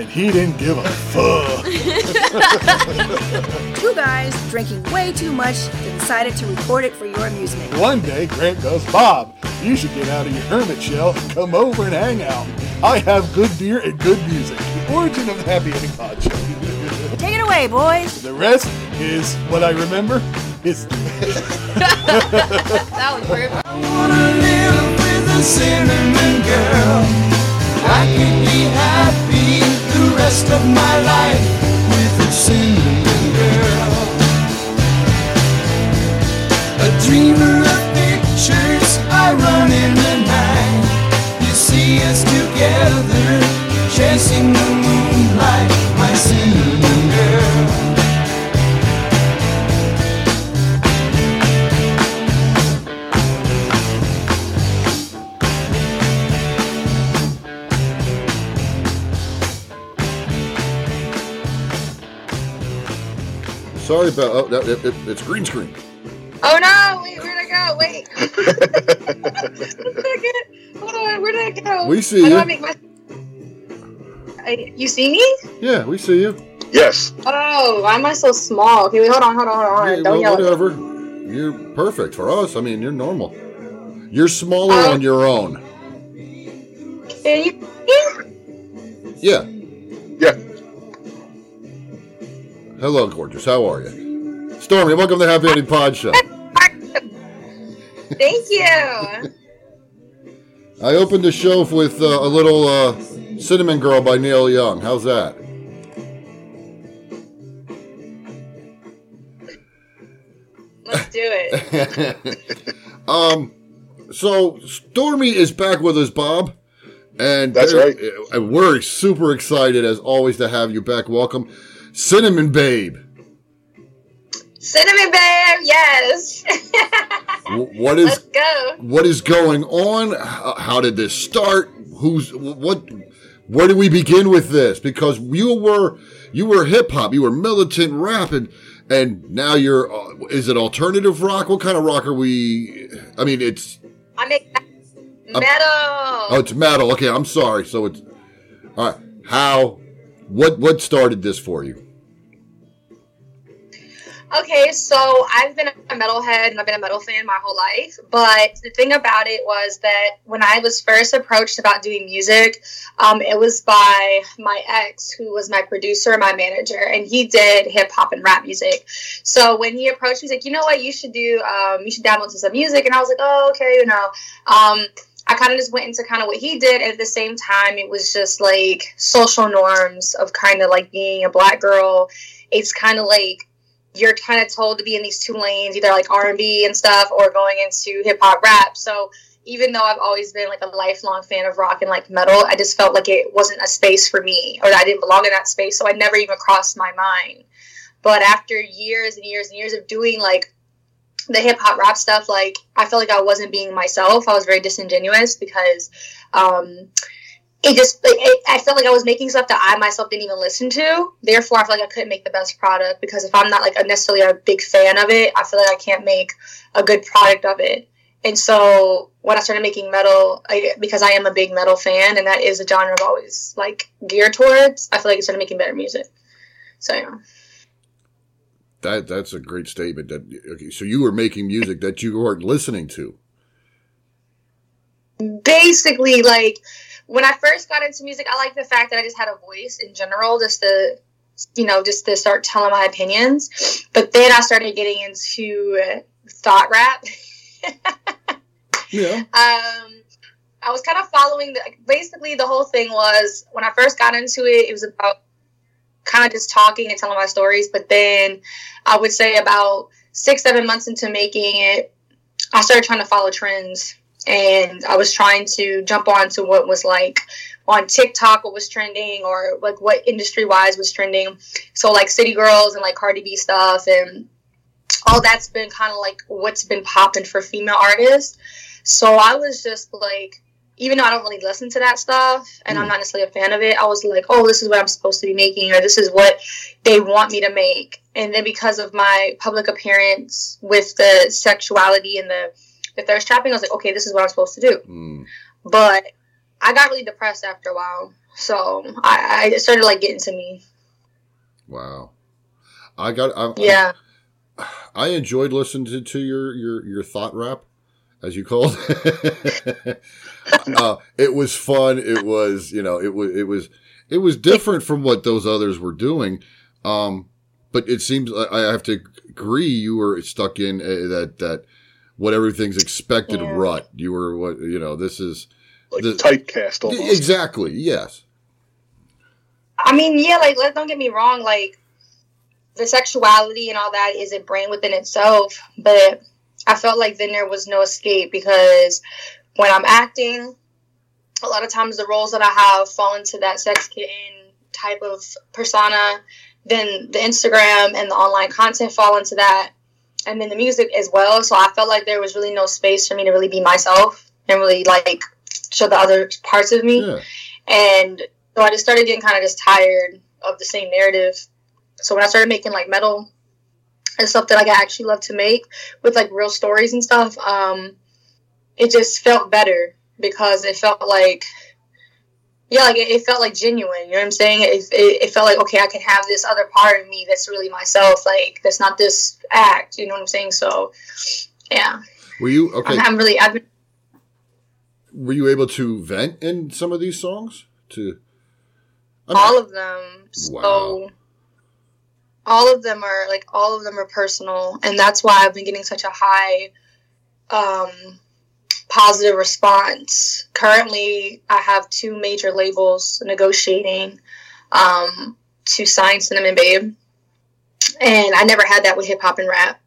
and he didn't give a fuck. Two guys drinking way too much decided to record it for your amusement. One day, Grant goes, Bob, you should get out of your hermit shell and come over and hang out. I have good beer and good music. The origin of the Happy Ending Pod Show. Take it away, boys. The rest is what I remember. Is That was perfect. I wanna live with a cinnamon girl. I could be happy the rest of my life with a cinnamon girl. A dreamer of pictures, I run in the night. You see us together, chasing the moonlight, my cinnamon girl. Sorry about oh, that, it, it, it's green screen. Oh no! Wait, where'd I go? Wait. where did I get? Hold on, where did I go? We see How do you. I make my? I, you see me? Yeah, we see you. Yes. Oh, why am I so small? Okay, wait, hold on, hold on, hold on. Yeah, Don't well, yell. whatever. You're perfect for us. I mean, you're normal. You're smaller Oh. on your own. Can you? Yeah. Yeah. Hello, gorgeous. How are you? Stormy, welcome to the Happy Ending Pod Show. Thank you. I opened the show with uh, a little uh, Cinnamon Girl by Neil Young. How's that? Let's do it. um, so Stormy is back with us, Bob, and That's right. uh, We're super excited as always to have you back. Welcome, Cinnamon Babe. Cinnamon Bear, yes. What is Let's go. what is going on? How, how did this start? Who's what? Where do we begin with this? Because you were you were hip hop, you were militant rap, and and now you're uh, is it alternative rock? What kind of rock are we? I mean, it's I make metal. oh, it's metal. Okay, I'm sorry. So it's all right. How? What what started this for you? Okay, so I've been a metalhead and I've been a metal fan my whole life. But the thing about it was that when I was first approached about doing music, um, it was by my ex, who was my producer my manager, and he did hip hop and rap music. So when he approached me, he's like, "You know what? You should do. Um, you should download some music." And I was like, "Oh, okay, you know." Um, I kind of just went into kind of what he did. And at the same time, it was just like social norms of kind of like being a black girl. It's kind of like you're kind of told to be in these two lanes, either like R and stuff, or going into hip hop rap. So even though I've always been like a lifelong fan of rock and like metal, I just felt like it wasn't a space for me, or I didn't belong in that space. So I never even crossed my mind. But after years and years and years of doing like the hip hop rap stuff, like I felt like I wasn't being myself. I was very disingenuous because um, it just like, it, I felt like I was making stuff that I myself didn't even listen to. Therefore, I feel like I couldn't make the best product because if I'm not like necessarily a big fan of it, I feel like I can't make a good product of it. And so when I started making metal, I, because I am a big metal fan, and that is a genre I've always like geared towards, I feel like I started making better music. So yeah. That that's a great statement. That okay, so you were making music that you weren't listening to. basically like when I first got into music, I liked the fact that I just had a voice in general, just to you know, just to start telling my opinions. But then I started getting into thot rap. Yeah. um, I was kind of following the basically the whole thing was when I first got into it, it was about kind of just talking and telling my stories. But then I would say about six, seven months into making it, I started trying to follow trends. and I was trying to jump on to what was like on TikTok, what was trending, or like what industry wise was trending. So like City Girls and like Cardi B stuff, and all that's been kind of like what's been popping for female artists. So I was just like, even though I don't really listen to that stuff and I'm not necessarily a fan of it, I was like, oh, this is what I'm supposed to be making, or this is what they want me to make. And then because of my public appearance with the sexuality and the, the thirst trapping, I was like, okay, this is what I'm supposed to do. Mm. But I got really depressed after a while. So I, I started like getting to me. Wow. I got. I, Yeah. I enjoyed listening to, to your, your, your thot rap, as you called. it. uh, it was fun. It was, you know, it was, it was, it was different from what those others were doing. Um, but it seems I I have to agree you were stuck in uh, that, that what everything's expected Yeah. rut. You were what, you know, this is Like The- typecast almost. exactly. Yes. I mean, yeah, like let don't get me wrong, like the sexuality and all that is a brand within itself, but I felt like then there was no escape because when I'm acting, a lot of times the roles that I have fall into that sex kitten type of persona. Then the Instagram and the online content fall into that, and then the music as well. So I felt like there was really no space for me to really be myself and really like show the other parts of me. Yeah. And so I just started getting kind of just tired of the same narrative. So when I started making like metal and stuff that like I actually love to make with like real stories and stuff, um, it just felt better because it felt like yeah, like it, it felt like genuine. You know what I'm saying? It, it, it felt like okay, I can have this other part of me that's really myself. Like that's not this act. You know what I'm saying? So yeah, Were you okay? I'm, I'm really I've been were you able to vent in some of these songs? To I mean, all of them. So Wow. All of them are like all of them are personal, and that's why I've been getting such a high um, positive response. Currently, I have two major labels negotiating um, to sign Cinnamon Babe, and I never had that with hip hop and rap.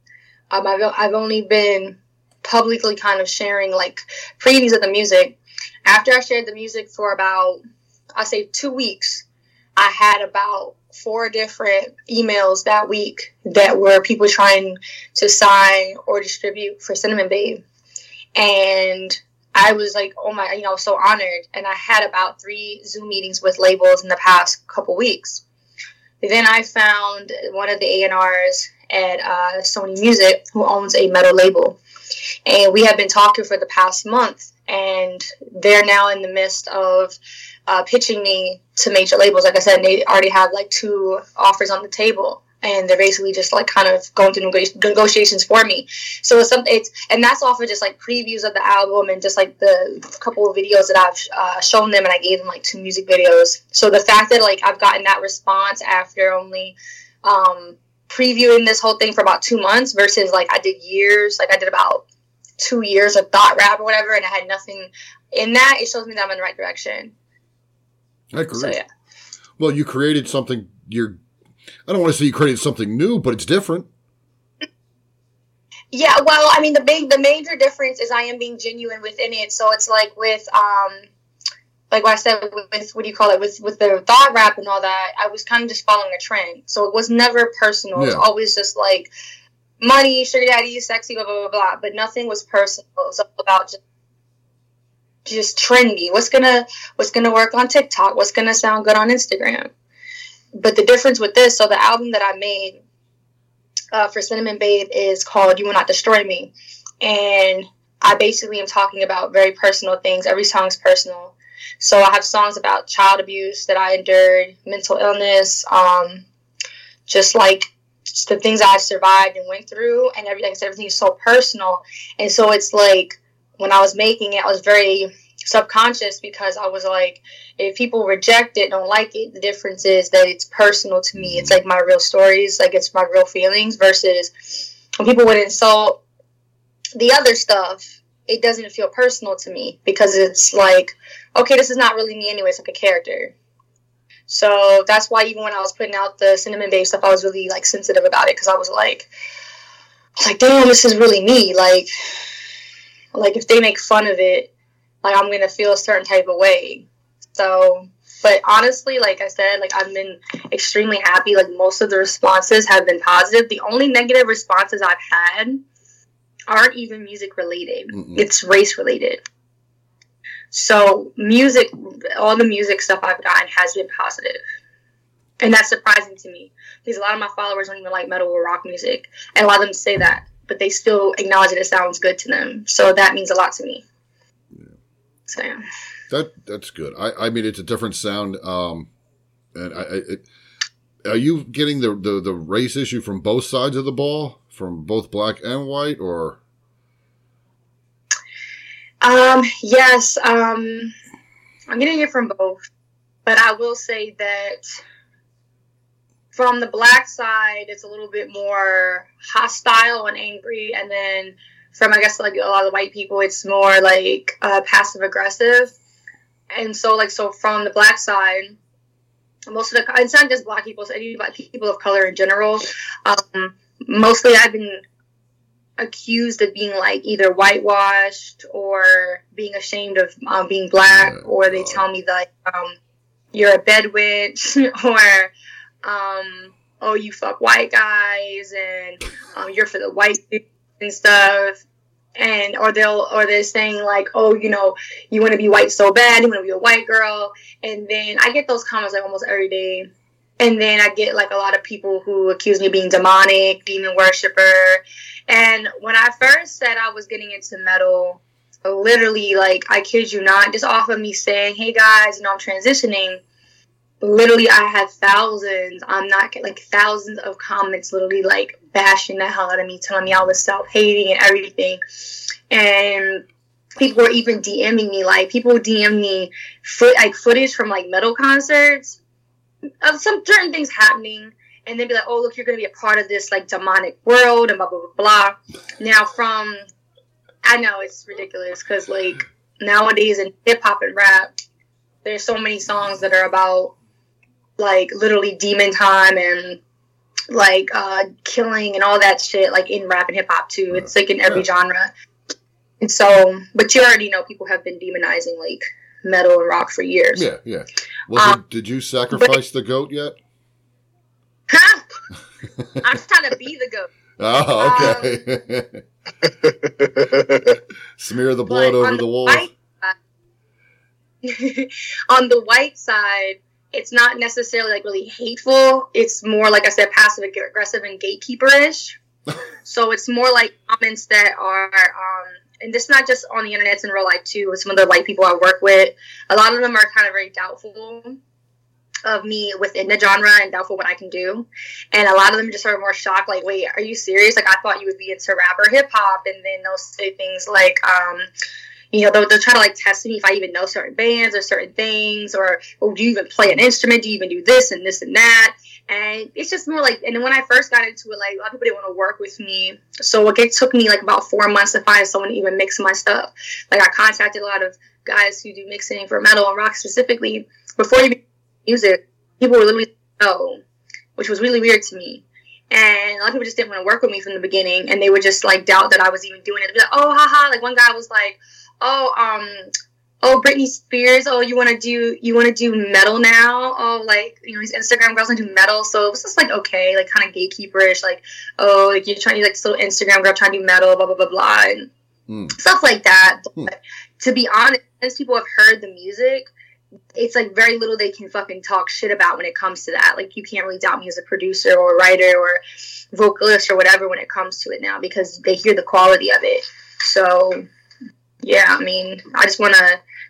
Um, I've I've only been publicly kind of sharing like previews of the music. After I shared the music for about I say two weeks, I had about four different emails that week that were people trying to sign or distribute for Cinnamon Babe. And I was like, oh my, you know, so honored. And I had about three Zoom meetings with labels in the past couple weeks. Then I found one of the A&Rs at uh, Sony Music who owns a metal label. And we have been talking for the past month. And they're now in the midst of uh, pitching me to major labels. Like I said, they already have like two offers on the table, and they're basically just like kind of going through nego- negotiations for me. So it's something. It's and that's off of just like previews of the album and just like the couple of videos that I've uh, shown them, and I gave them like two music videos. So the fact that like I've gotten that response after only. Um, previewing this whole thing for about two months versus like I did years, like I did about two years of thot rap or whatever, and I had nothing in that. It shows me that I'm in the right direction. I agree. So yeah. Well, you created something. You're. I don't want to say you created something new, but it's different. Yeah, well, I mean, the big, the major difference is I am being genuine within it. So it's like with, um, like what I said with, what do you call it, with with the thot rap and all that. I was kind of just following a trend, so it was never personal. It was always just like money, sugar daddy, sexy, blah blah blah blah. But nothing was personal. It was all about just just trendy. What's gonna what's gonna work on TikTok? What's gonna sound good on Instagram? But the difference with this, so the album that I made uh, for Cinnamon Babe is called "You Will Not Destroy Me," and I basically am talking about very personal things. Every song's personal. So I have songs about child abuse that I endured, mental illness, um, just like just the things I survived and went through, and every like everything is so personal. And so it's like when I was making it, I was very subconscious because I was like, if people reject it, don't like it, the difference is that it's personal to me. It's like my real stories, like it's my real feelings versus when people would insult the other stuff, it doesn't feel personal to me because it's like, okay, this is not really me anyway, it's like a character. So that's why even when I was putting out the cinnamon babe stuff, I was really like sensitive about it because I was like, like, damn, this is really me. Like, like if they make fun of it, like I'm gonna feel a certain type of way. So, but honestly, like I said, like I've been extremely happy. Like most of the responses have been positive. The only negative responses I've had aren't even music related. Mm-mm. It's race related. So music, all the music stuff I've gotten has been. And that's surprising to me because a lot of my followers don't even like metal or rock music. And a lot of them say that, but they still acknowledge that it sounds good to them. So that means a lot to me. So, yeah. That that's good. I, I mean, it's a different sound. Um, and I, I it, are you getting the, the the race issue from both sides of the ball, from both black and white, or Um, yes, um, I'm getting it from both, but I will say that from the black side, it's a little bit more hostile and angry, and then from I guess like a lot of white people, it's more like uh, passive aggressive, and so like so from the black side, most of the it's not just black people, it's any people of color in general. Um, mostly, I've been accused of being like either whitewashed or being ashamed of um, being black, or they God. tell me that um, you're a bedwitch, or um, oh you fuck white guys, and um, you're for the white and stuff. And or they'll or they're saying like oh you know you want to be white so bad you want to be a white girl and then I get those comments like almost every day and then I get like a lot of people who accuse me of being demonic, demon worshiper. And when I first said I was getting into metal, literally, like, I kid you not, just off of me saying, hey guys, you know, I'm transitioning, literally, I had thousands, I'm not like thousands of comments, literally, like, bashing the hell out of me, telling me I was self hating and everything. And people were even DMing me, like, people DM me foot, like, footage from like metal concerts of some certain things happening and then be like, oh, look, you're to be a part of this like demonic world and blah, blah, blah, blah. Now, from, I know it's ridiculous because like nowadays in hip hop and rap, there's so many songs that are about like literally demon time and like uh killing and all that shit like in rap and hip hop too. It's like in every Yeah. genre. And so, but you already know people have been demonizing like metal and rock for years. yeah, yeah. Was Um, it, did you sacrifice the goat yet? Huh? I'm trying to be the goat. Oh, okay. Smear the blood over on the wall. on the white side, it's not necessarily like really hateful. It's more like I said, passive aggressive and gatekeeperish. so it's more like comments that are, um, and this is not just on the internet, it's in real life too. With some of the white people I work with, a lot of them are kind of very doubtful of me within the genre and doubtful what I can do. And a lot of them just are more shocked, like, wait, are you serious? Like, I thought you would be into rap or hip hop. And then they'll say things like, um, you know, they'll, they'll try to like test me if I even know certain bands or certain things, or, or do you even play an instrument? Do you even do this and this and that? And it's just more like, and then when I first got into it, like a lot of people didn't want to work with me. So it took me like about four months to find someone to even mix my stuff. Like I contacted a lot of guys who do mixing for metal and rock specifically before you music. People were literally no, which was really weird to me. And a lot of people just didn't want to work with me from the beginning, and they would just like doubt that I was even doing it. They'd be like, "Oh, haha!" Like one guy was like, "Oh, um, oh, Britney Spears. Oh, you want to do you want to do metal now? Oh, like you know these Instagram girls want to do metal." So it was just like okay, like kind of gatekeeperish. Like, oh, like you're trying to like this little Instagram girl trying to do metal, blah blah blah blah, and Hmm. stuff like that. Hmm. But to be honest, people have heard the music, it's like very little they can fucking talk shit about when it comes to that. Like you can't really doubt me as a producer or a writer or vocalist or whatever when it comes to it now because they hear the quality of it. So yeah, I mean, I just wanna.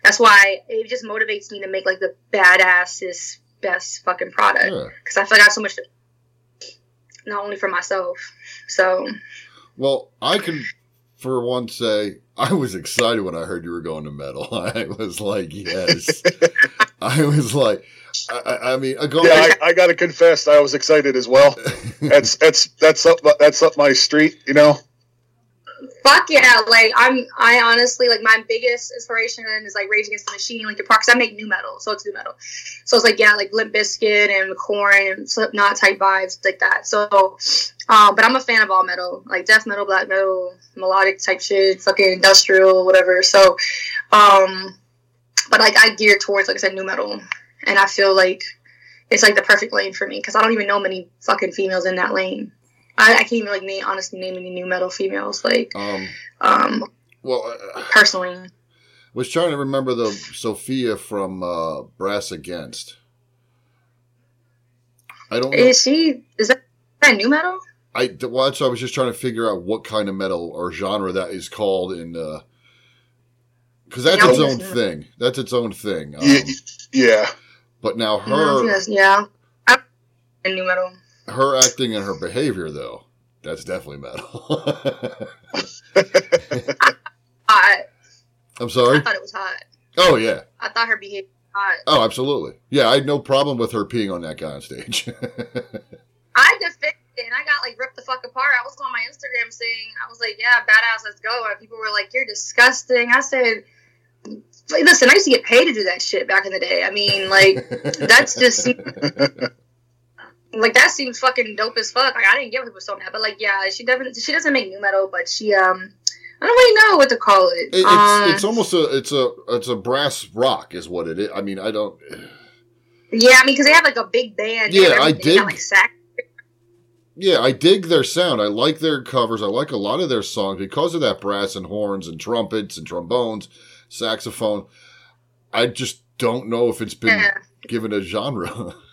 That's why it just motivates me to make like the badassest, best fucking product Yeah. because I feel like I have so much, to, not only for myself. So Well, I can, for one, say I was excited when I heard you were going to metal. I was like, yes. I was like, I, I- I mean, I go. Yeah, I, I got to confess, I was excited as well. That's that's that's up that's up my street, you know. Fuck yeah! Like I'm, I honestly like my biggest inspiration is like Rage Against the Machine, Linkin Park. Cause I make nu metal, so it's nu metal. So it's like yeah, like Limp Bizkit and and Slipknot type vibes like that. So, um, but I'm a fan of all metal, like death metal, black metal, melodic type shit, fucking industrial, whatever. So, um, but like I gear towards like I said, nu metal, and I feel like it's like the perfect lane for me because I don't even know many fucking females in that lane. I, I can't even like name honestly name any nu metal females like Um, um well, I personally. was trying to remember the Sophia from uh, Brass Against. I don't know. Is she is that, is that nu metal? I well, that's why I was just trying to figure out what kind of metal or genre that is called in because that's Yeah, its own thing. That's its own thing. Um, Yeah, yeah. But now I don't know if her that's- yeah, I'm nu metal. Her acting and her behavior though, that's definitely metal. Hot. I'm sorry. I thought it was hot. Oh yeah. I thought her behavior was hot. Oh, absolutely. Yeah, I had no problem with her peeing on that guy on stage. I defended it and I got like ripped the fuck apart. I was on my Instagram saying, I was like, yeah, badass, let's go. And people were like, you're disgusting. I said, listen, I used to get paid to do that shit back in the day. I mean, like, that's just like that seems fucking dope as fuck. Like I didn't give so mad, but like yeah, she definitely she doesn't make nu metal, but she um I don't really know what to call it. It- it's um, it's almost a it's a it's a brass rock is what it is. I mean, I don't. yeah, I mean because they have like a big band. Yeah, I dig. Got, like sax. Yeah, I dig their sound. I like their covers. I like a lot of their songs because of that brass and horns and trumpets and trombones, saxophone. I just don't know if it's been Yeah. given a genre.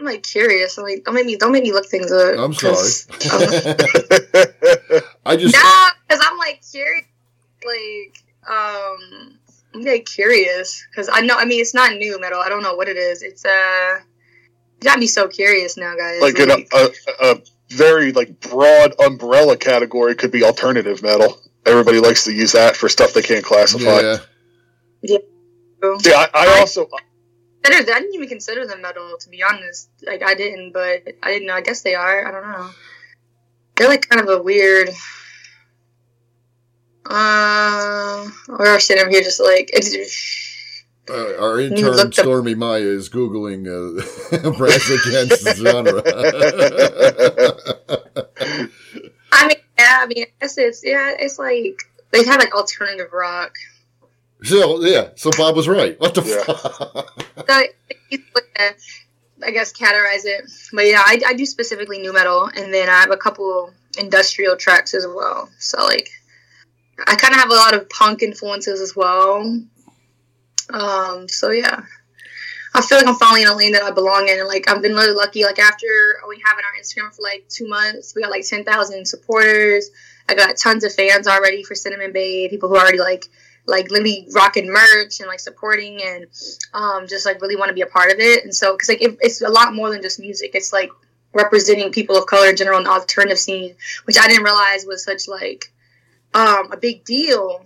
Huh. I'm like curious. I'm like, don't make me don't make me look things up. I'm sorry. I'm- I just No, because I'm like curious. Like, um, I'm like curious because I know. I mean, it's not nu metal. I don't know what it is. It's uh, you got me so curious now, guys. like an, a, a very like broad umbrella category could be alternative metal. Everybody likes to use that for stuff they can't classify. yeah. Yeah. I, I also I didn't even consider them metal to be honest. Like I didn't, but I didn't know. I guess they are. I don't know. They're like kind of a weird. Uh, or shit. I'm here just like it's. Uh, our intern up- Stormy Maya is googling uh, brass against genre. I mean, yeah. I mean, I guess it's yeah. It's like they have like alternative rock. So yeah, so Bob was right. What the Yeah. fuck? So you I guess categorize it, but yeah, I, I do specifically nu metal, and then I have a couple industrial tracks as well. So like, I kind of have a lot of punk influences as well. Um, so yeah, I feel like I'm finally in a lane that I belong in, and like I've been really lucky. Like after we have having our Instagram for like two months, we got like ten thousand supporters. I got tons of fans already for Cinnamon Babe. People who already like like literally rocking merch and like supporting and um, just like really want to be a part of it. And so, because like it, it's a lot more than just music. It's like representing people of color in general in the alternative scene, which I didn't realize was such like um, a big deal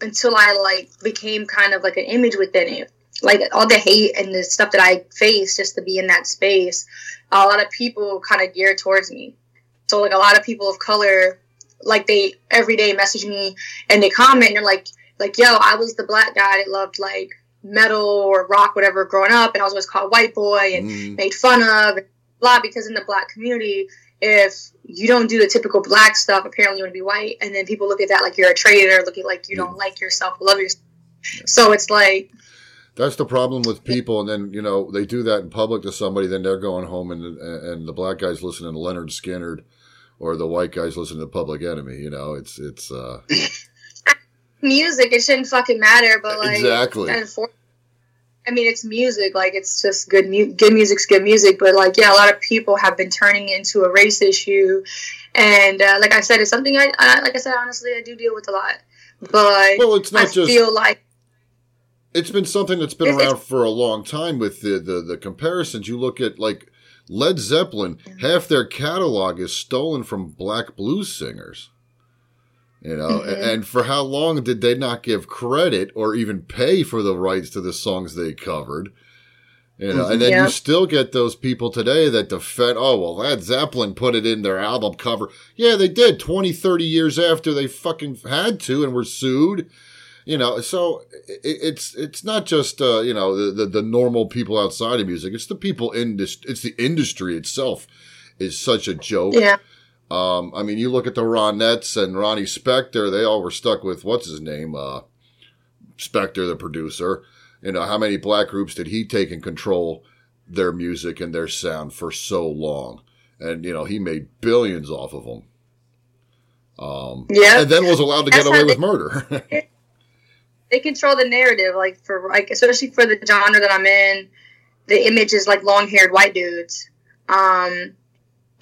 until I like became kind of like an image within it. Like all the hate and the stuff that I faced just to be in that space, a lot of people kind of geared towards me. So like a lot of people of color, like they every day message me and they comment and they're like, like yo, I was the black guy that loved like metal or rock, whatever, growing up, and I was always called white boy and Mm, made fun of, and blah. Because in the black community, if you don't do the typical black stuff, apparently you want to be white, and then people look at that like you're a traitor, looking like you don't like yourself, love yourself. So it's like, That's the problem with people, and then you know they do that in public to somebody, then they're going home, and and the black guy's listening to Lynyrd Skynyrd, or the white guy's listening to Public Enemy. You know, it's it's uh, music, it shouldn't fucking matter, but like, Exactly. I mean, it's music. Like, it's just good. Mu- good music's good music. But like, yeah, a lot of people have been turning it into a race issue, and uh, like I said, it's something I, I, like I said, honestly, I do deal with a lot. But well, it's I not just feel like it's been something that's been around for a long time with the, the the comparisons. You look at like Led Zeppelin, half their catalog is stolen from black blues singers. You know, Mhm. and for how long did they not give credit or even pay for the rights to the songs they covered? You know, and then Yeah. you still get those people today that defend, oh, well, Led Zeppelin put it in their album cover. Yeah, they did 20, 30 years after they fucking had to and were sued. You know, so it, it's, it's not just, uh, you know, the, the, the normal people outside of music. It's the people in this, it's the industry itself is such a joke. Yeah. Um, I mean, you look at the Ronettes and Ronnie Spector, they all were stuck with, what's his name? Uh, Spector, the producer. You know, how many black groups did he take and control their music and their sound for so long? And, you know, he made billions off of them. Um, Yeah. and then was allowed to That's get away how with they- murder. they control the narrative like for like especially for the genre that i'm in the image is like long-haired white dudes um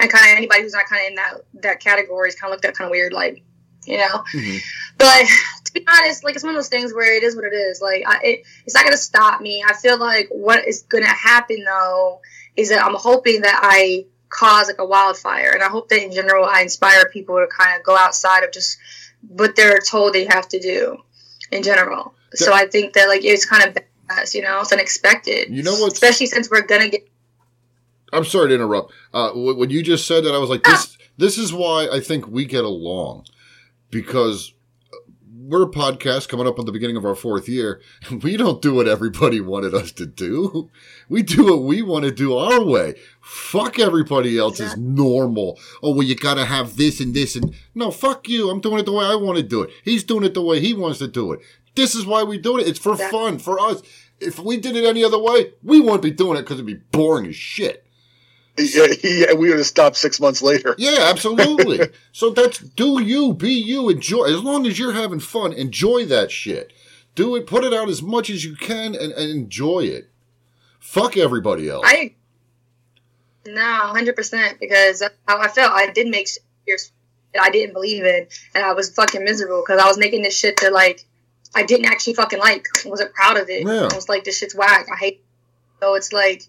and kind of anybody who's not kind of in that that category is kind of looked at kind of weird like you know? Mhm. but to be honest like it's one of those things where it is what it is. Like I, it, it's not gonna stop me. I feel like what is gonna happen though is that i'm hoping that i cause like a wildfire. And i hope that in general i inspire people to kind of go outside of just what they're told they have to do in general. So i think that like it's kind of badass you know? It's unexpected. You know what's- especially since we're gonna get I'm sorry to interrupt. Uh, when you just said that, I was like, this, this is why I think we get along because we're a podcast coming up on the beginning of our fourth year. We don't do what everybody wanted us to do. We do what we want to do our way. Fuck everybody else's normal. Oh, well, you gotta have this and this and no, fuck you. I'm doing it the way I want to do it. He's doing it the way he wants to do it. This is why we do it. It's for Exactly. fun, for us. If we did it any other way, we wouldn't be doing it because it'd be boring as shit. Yeah, yeah, we would have stopped six months later. Yeah, absolutely. so that's do you, be you, enjoy. As long as you're having fun, enjoy that shit. Do it, put it out as much as you can and, and enjoy it. Fuck everybody else. I no, hundred percent because that's how I felt. I did make years that I didn't believe in, and I was fucking miserable because I was making this shit that like I didn't actually fucking like. I wasn't proud of it. Yeah. I was like, this shit's whack. I hate. It. So it's like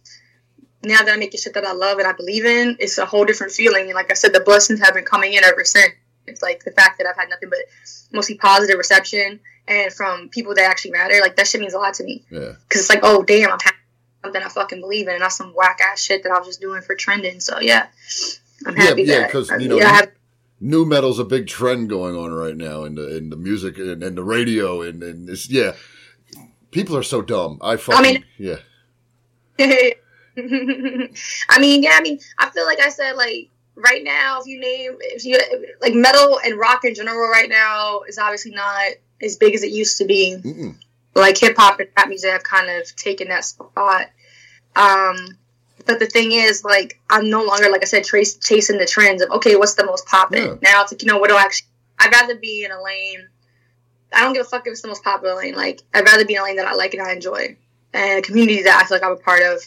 now that I'm making shit that I love and I believe in, it's a whole different feeling. And like I said, the blessings have been coming in ever since. It's like the fact that I've had nothing but mostly positive reception and from people that actually matter. Like that shit means a lot to me yeah. because it's like, oh damn, I'm happy with something I fucking believe in, and not some whack ass shit that I was just doing for trending. So yeah, I'm happy yeah, that 'cause, I- you know, yeah, I have, Nu metal's a big trend going on right now in the in the music and, and the radio and, and this yeah. People are so dumb. I fucking mean- yeah. I mean, yeah, I mean, I feel like I said like right now, if you name if you like metal and rock in general, right now is obviously not as big as it used to be. Mm-mm. like hip hop and rap music have kind of taken that spot. Um, but the thing is, like, I'm no longer, like I said, trace, chasing the trends of okay, what's the most popping. Yeah. Now it's like, you know, what do I actually? I'd rather be in a lane. I don't give a fuck if it's the most popular lane. Like, I'd rather be in a lane that I like and I enjoy, and a community that I feel like I'm a part of.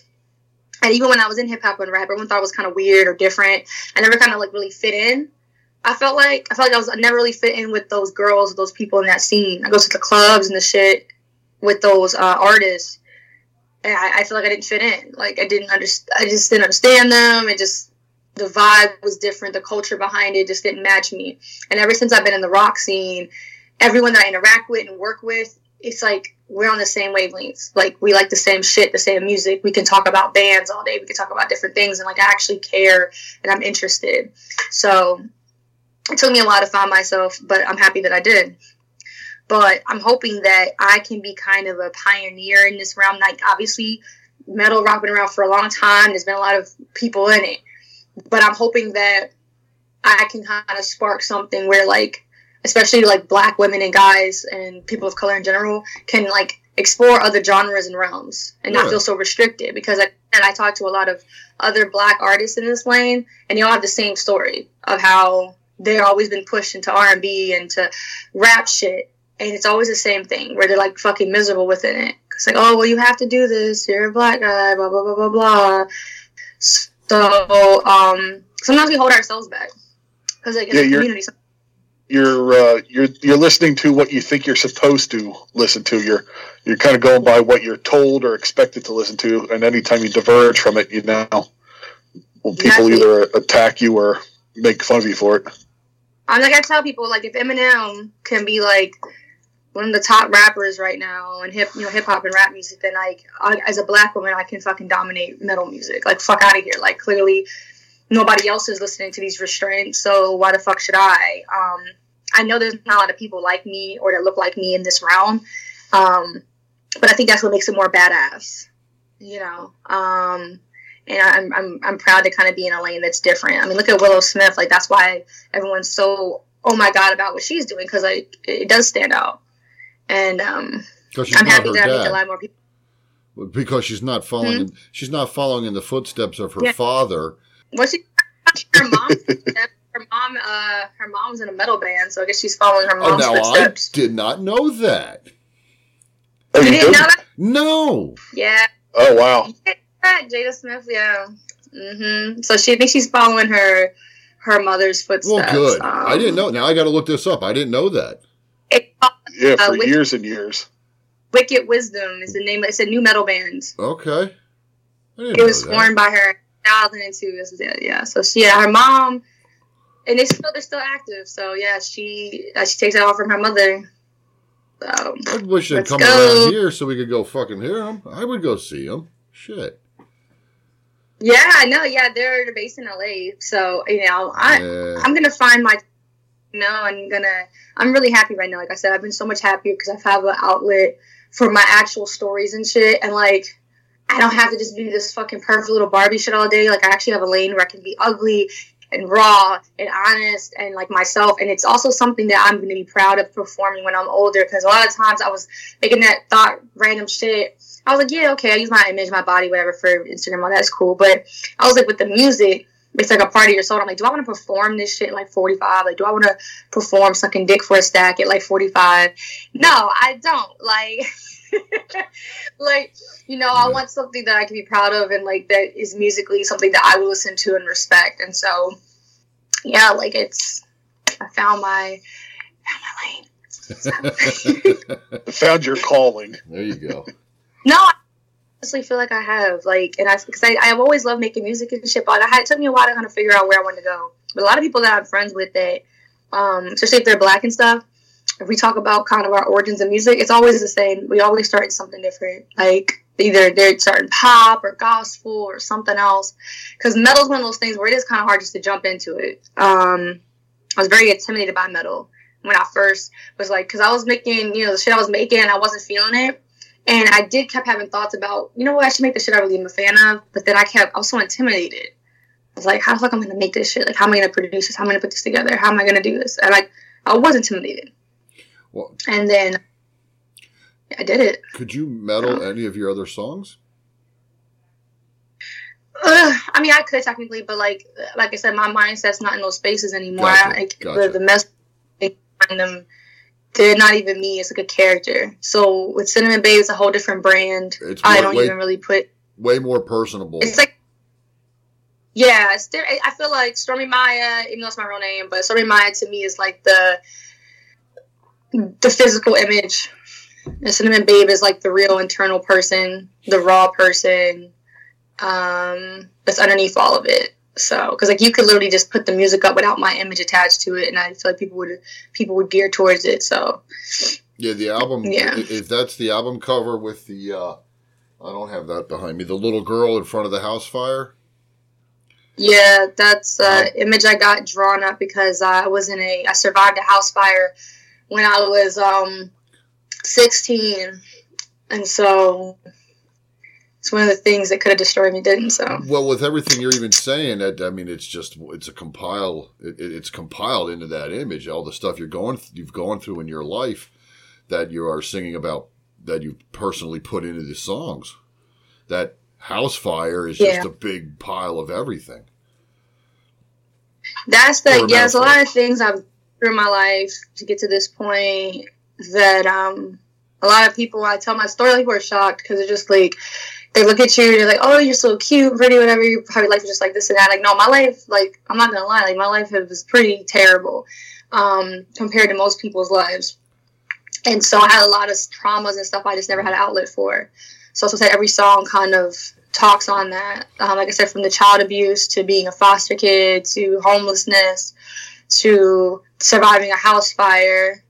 And even when I was in hip hop and rap, everyone thought I was kind of weird or different. I never kind of like really fit in. I felt like I felt like I was I never really fit in with those girls, those people in that scene. I go to the clubs and the shit with those uh, artists, and I, I feel like I didn't fit in. Like I didn't understand. I just didn't understand them. It just the vibe was different. The culture behind it just didn't match me. And ever since I've been in the rock scene, everyone that I interact with and work with, it's like we're on the same wavelengths. Like we like the same shit, the same music. We can talk about bands all day. We can talk about different things, and like I actually care and I'm interested. So it took me a while to find myself, but I'm happy that I did. But I'm hoping that I can be kind of a pioneer in this realm. Like obviously, metal rock been around for a long time. There's been a lot of people in it, but I'm hoping that I can kind of spark something where like, especially like black women and guys and people of color in general can like explore other genres and realms and not Yeah. feel so restricted. Because I, and I talk to a lot of other black artists in this lane, and they all have the same story of how they've always been pushed into R and B and to rap shit, and it's always the same thing where they're like fucking miserable within it. It's like, oh well, you have to do this. You're a black guy. Blah blah blah blah blah. So um, sometimes we hold ourselves back because like in Yeah, the community, You're uh, you're you're listening to what you think you're supposed to listen to. You're you're kind of going by what you're told or expected to listen to, and anytime you diverge from it, you know, well, people either attack you or make fun of you for it. I'm like I tell people like if Eminem can be like one of the top rappers right now in hip, you know, hip hop and rap music, then like I, as a black woman, I can fucking dominate metal music. Like fuck out of here. Like clearly, nobody else is listening to these restraints, so why the fuck should I? Um, I know there's not a lot of people like me or that look like me in this realm, um, but I think that's what makes it more badass. You know, um, and I'm, I'm I'm proud to kind of be in a lane that's different. I mean, look at Willow Smith. Like that's why everyone's so oh my god about what she's doing because like it does stand out. And um, I'm happy that I make a lot more people. Because she's not following. In, she's not following in the footsteps of her? Yeah. father. Well, she her mom. her mom. Uh, her mom's in a metal band, so I guess she's following her mom's Oh, mom's now I did not know that. Oh, you you didn't did? know that? No. Yeah. Oh, wow. Yeah, Jada Smith. Yeah. Mm hmm So she I think she's following her her mother's footsteps. Well, good. Um, I didn't know. Now I got to look this up. I didn't know that. It, Yeah, Uh, for which- years and years. Wicked Wisdom is the name. It's a nu metal band. Okay. I didn't It was that. formed by her in 2002. This is it, yeah. So she, yeah, her mom, and they still they're still active. So yeah, she uh, she takes it all from her mother. So I wish they'd come go. around here so we could go fucking hear them. I would go see them. Shit. yeah, I know. Yeah, they're they're based in LA. So you know, I Yeah. I'm gonna find my. You know, I'm gonna. I'm really happy right now. Like I said, I've been so much happier because I have an outlet for my actual stories and shit, and like. I don't have to just be this fucking perfect little Barbie shit all day. Like I actually have a lane where I can be ugly and raw and honest and like myself. And it's also something that I'm going to be proud of performing when I'm older. Because a lot of times I was thinking that thought random shit. I was like, yeah, okay, I use my image, my body, whatever for Instagram. That's cool. But I was like, with the music, it's like a part of your soul. I'm like, do I want to perform this shit like 45? Like, do I want to perform sucking dick for a stack at like 45? No, I don't. Like, like you know, I want something that I can be proud of and like that is musically something that I will listen to and respect. And so, yeah, like it's I found my found my lane. Found your calling. there you go. No, I honestly feel like I have like, and I because I I've always loved making music and shit, but I had it took me a while to kind of figure out where I wanted to go. But a lot of people that I'm friends with that, um, especially if they're black and stuff. If we talk about kind of our origins in music, it's always the same. We always start something different. Like either they're starting pop or gospel or something else. Because metal's one of those things where it is kind of hard just to jump into it. Um, I was very intimidated by metal when I first was like, because I was making, you know, the shit I was making, I wasn't feeling it. And I did kept having thoughts about, you know what, I should make the shit I really am a fan of. But then I kept, I was so intimidated. I was like, how the fuck am I gonna make this shit? Like, how am I gonna produce this? How am I gonna put this together? How am I gonna do this? And like, I was intimidated. Well, And then I did it. could you metal any of your other songs? Ugh, I mean, I could technically, but like, like I said, my mindset's not in those spaces anymore. Gotcha, I, like, gotcha. The, the mess in them, they're not even me. It's like a character. So with Cinnamon Babe, it's a whole different brand. It's I don't way- even really put Way more personable. It's like, yeah, it's I feel like Stormy Maya, even though it's my real name, but Stormy Maya to me is like the the physical image. The Cinnamon Babe is like the real internal person, the raw person um, that's underneath all of it. So, because like you could literally just put the music up without my image attached to it, and I feel like people would people would gear towards it. So, yeah, the album. Yeah. If that's the album cover with the, uh, I don't have that behind me. The little girl in front of the house fire. Yeah, that's uh, image I got drawn up because I was in a I survived a house fire when I was um 16, and so it's one of the things that could have destroyed me didn't. So Well, with everything you're even saying, that I mean, it's just it's a compile. It, it- it's compiled into that image. All the stuff you're going you've gone through in your life that you are singing about that you personally put into the songs. That house fire is just Yeah. a big pile of everything. that's the yeah. There's a lot of things I've through my life to get to this point that um a lot of people I tell my story people are shocked because they're just like they look at you and they're like oh you're so cute pretty whatever. Your probably life is just like this and that. Like no my life like I'm not gonna lie like my life was pretty terrible um compared to most people's lives. And so I had a lot of traumas and stuff I just never had an outlet for. So I said every song kind of talks on that. Um, like I said from the child abuse to being a foster kid to homelessness to surviving a house fire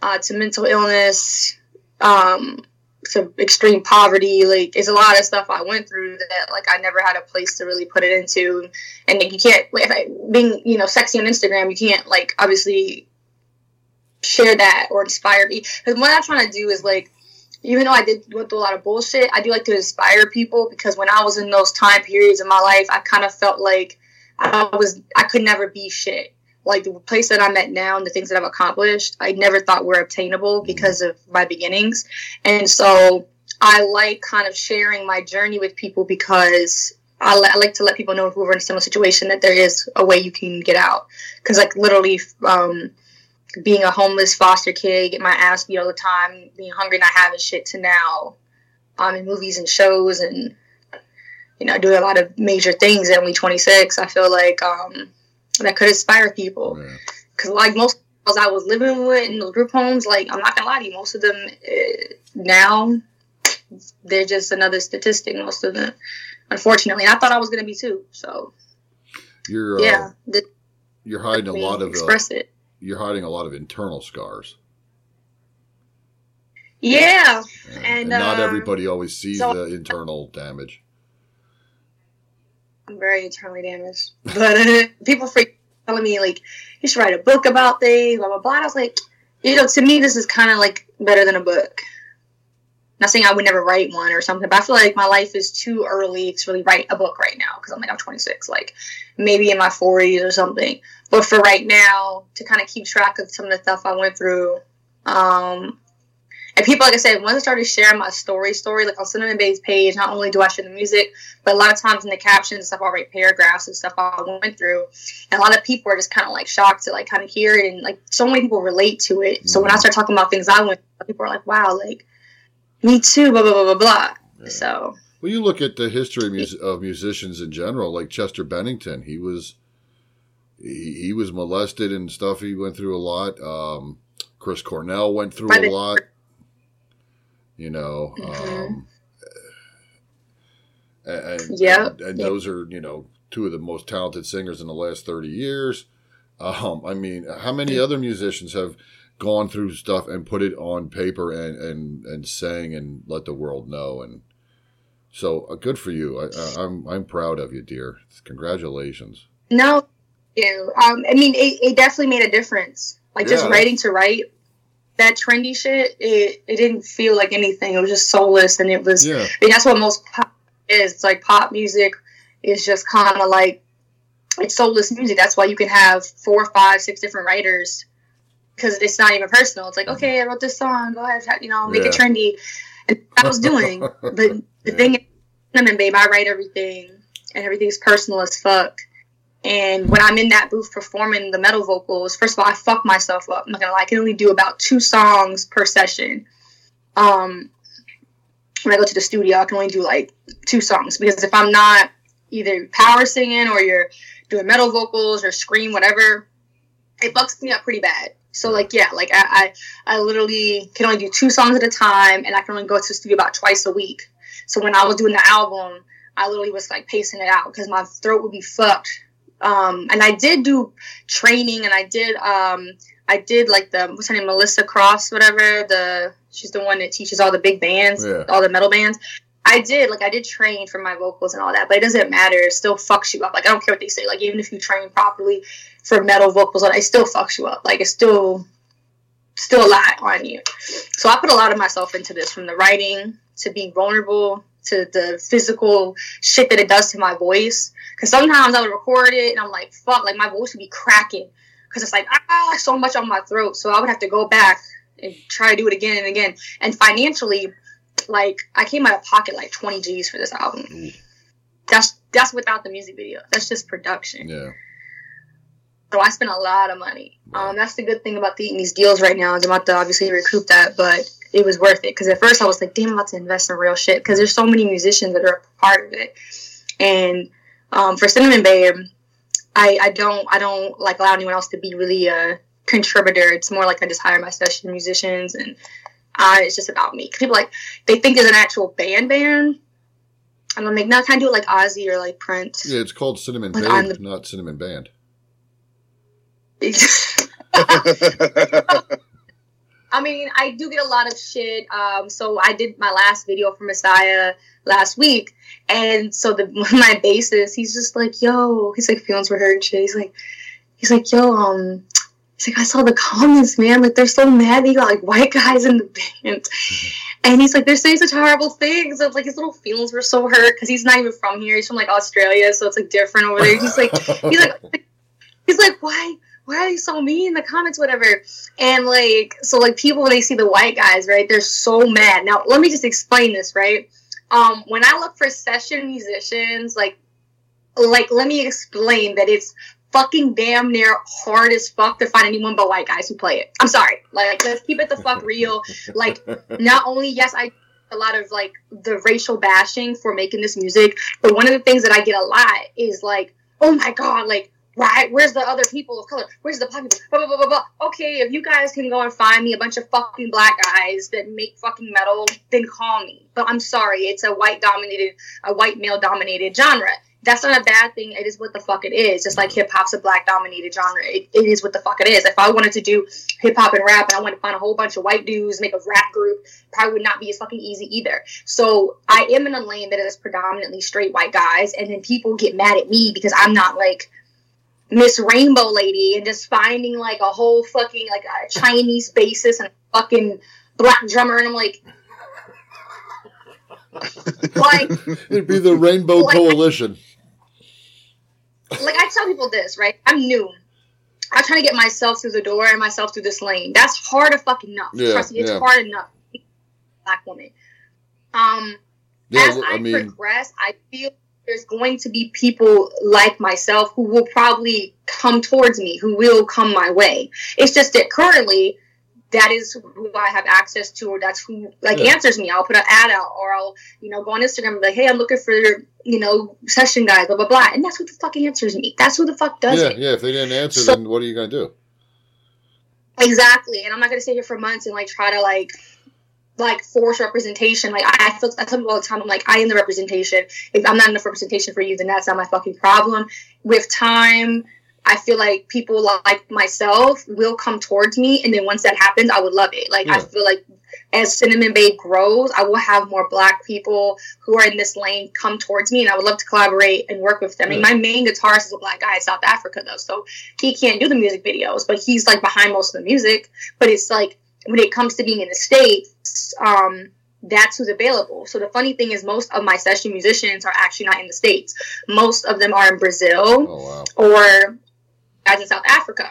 uh, to mental illness, um, to extreme poverty. Like, it's a lot of stuff I went through that like I never had a place to really put it into. And like, you can't, if I, being you know sexy on Instagram, you can't like obviously share that or inspire me. Because what I'm trying to do is like even though I did go through a lot of bullshit, I do like to inspire people because when I was in those time periods in my life, I kind of felt like I was I could never be shit. Like the place that I'm at now and the things that I've accomplished, I never thought were obtainable because of my beginnings. And so I like kind of sharing my journey with people because I, li- I like to let people know who are in a similar situation that there is a way you can get out. Because like literally, um, being a homeless foster kid, get my ass beat all the time, being hungry, not having shit, to now I'm in movies and shows and you know doing a lot of major things at only 26. I feel like um, that could inspire people because like most girls I was living with in those group homes, like I'm not gonna lie to you, most of them uh, now they're just another statistic. Most of them, unfortunately, and I thought I was gonna be too. So You're uh, yeah, the, you're hiding a lot of uh, express it. you're hiding a lot of internal scars. Yeah, And, And, and not um, everybody always sees so- the internal damage. I'm very internally damaged. But people freak telling me like you should write a book about things, blah blah blah. And I was like, you know, to me this is kind of like better than a book. Not saying I would never write one or something, but I feel like my life is too early to really write a book right now because I'm like I'm 26, like maybe in my 40s or something. But for right now, to kind of keep track of some of the stuff I went through, um, and people, like I said, once I started sharing my story, story like on Cinnamon Babe's page, not only do I share the music, but a lot of times in the captions and stuff, I'll write paragraphs and stuff I went through. And a lot of people are just kind of like shocked to like kind of hear it. And like so many people relate to it. So when I start talking about things I went through, people are like, wow, like me too, blah, blah, blah, blah, blah. Yeah. So Well, you look at the history of, mus- of musicians in general, like Chester Bennington. He was he, he was molested and stuff. He went through a lot. Um, Chris Cornell went through a lot. You know, Mhm. um, and, and, Yeah. and, and Yeah. those are you know two of the most talented singers in the last thirty years. Um, I mean, how many other musicians have gone through stuff and put it on paper and and and sang and let the world know and so uh, good for you. I, I, I'm I'm proud of you, dear. Congratulations. no, you. Um, I mean, it, it definitely made a difference. Like just writing to write. That trendy shit, it, it didn't feel like anything. It was just soulless, and it was Yeah, And that's what most pop is. It's like pop music is just kind of like it's soulless music. That's why you can have four, five, six different writers because it's not even personal. It's like, mm-hmm. okay, I wrote this song. Go ahead, you know, make it trendy. And I was doing, but the Yeah. thing is, Cinnamon Babe, I write everything, and everything's personal as fuck. And when I'm in that booth performing the metal vocals, first of all, I fuck myself up. I'm not gonna lie, I can only do about two songs per session. Um, when I go to the studio, I can only do like two songs because if I'm not either power singing or you're doing metal vocals or scream, whatever, it fucks me up pretty bad. So like yeah, like I, I I literally can only do two songs at a time, and I can only go to the studio about twice a week. So when I was doing the album, I literally was like pacing it out because my throat would be fucked. Um, and I did do training, and I did um, I did like the what's her name, Melissa Cross, whatever. The she's the one that teaches all the big bands, Yeah. all the metal bands. I did like I did train for my vocals and all that, but it doesn't matter. It still fucks you up. Like I don't care what they say. Like even if you train properly for metal vocals, it still fucks you up. Like it's still still a lot on you. So I put a lot of myself into this, from the writing to being vulnerable to the physical shit that it does to my voice. Because sometimes I would record it and I'm like, fuck, like my voice would be cracking because it's like ah so much on my throat. So I would have to go back and try to do it again and again. And financially, like I came out of pocket like 20 G's for this album. Ooh. That's that's without the music video. That's just production. yeah, So I spent a lot of money. Um, that's the good thing about the, these deals right now. is I'm about to obviously recoup that, but it was worth it because at first I was like, damn, I'm about to invest in real shit because there's so many musicians that are a part of it. And um, for Cinnamon Babe, I, I don't I don't like allow anyone else to be really a contributor. It's more like I just hire my session musicians and uh, it's just about me. People like they think there's an actual band band. And I'm like, no, can I do it like Ozzy or like Prince? yeah. It's called Cinnamon Like, Babe, the- not Cinnamon Band. I mean, I do get a lot of shit. Um, so I did my last video for Messiah last week, and so the my bassist, he's just like, "Yo," he's like, "Feelings were hurt." and shit. He's like, he's like, "Yo, um." He's like, I saw the comments, man. Like, they're so mad that you got like white guys in the band. And he's like, they're saying such horrible things. Of like, his little feelings were so hurt because he's not even from here. He's from like Australia, so it's like different over there. He's like, he's like, he's like, why? Why are you so mean in the comments, whatever? And like, so like people when they see the white guys, right? They're so mad. Now, let me just explain this, right? Um, when I look for session musicians, like, like let me explain that it's fucking damn near hard as fuck to find anyone but white guys who play it. I'm sorry. Like, let's keep it the fuck real. Like, not only yes, I a lot of like the racial bashing for making this music, but one of the things that I get a lot is like, oh my god, like. Right, where's the other people of color? Where's the black people? Blah, blah, blah, blah, blah. Okay, if you guys can go and find me a bunch of fucking black guys that make fucking metal, then call me. But I'm sorry, it's a white dominated, a white male dominated genre that's not a bad thing. It is what the fuck it is. Just like hip hop's a black dominated genre. It, it is what the fuck it is. If I wanted to do hip hop and rap and I wanted to find a whole bunch of white dudes, make a rap group, probably would not be as fucking easy either. So I am in a lane that is predominantly straight white guys, and then people get mad at me because I'm not like Miss Rainbow Lady and just finding like a whole fucking like a Chinese bassist and a fucking black drummer, and I'm like. like It'd be the Rainbow Like- Coalition. like I tell people this, right? I'm new. I'm trying to get myself through the door and myself through this lane. That's hard to fucking enough. Yeah, Trust me, it's yeah. hard enough. Black woman. Um, Yeah, as I, I mean, progress, I feel there's going to be people like myself who will probably come towards me, who will come my way. It's just that currently, that is who I have access to, or that's who like Yeah. answers me. I'll put an ad out, or I'll you know go on Instagram and be like, hey, I'm looking for you know session guys, blah blah blah, and that's who the fuck answers me. That's who the fuck does yeah, it. yeah. If they didn't answer, So- then what are you gonna do? Exactly, and I'm not gonna sit here for months and like try to like like force representation. Like I, I feel I tell people all the time, I'm like I am the representation. If I'm not enough representation for you, then that's not my fucking problem. With time, I feel like people like myself will come towards me, and then once that happens, I would love it. Like I feel like as Cinnamon Babe grows, I will have more Black people who are in this lane come towards me, and I would love to collaborate and work with them. I mean, my main guitarist is a Black guy in South Africa, though, so he can't do the music videos, but he's like behind most of the music. But it's like when it comes to being in the states, um, that's who's available. So the funny thing is, most of my session musicians are actually not in the states. Most of them are in Brazil Oh wow. or guys in South Africa,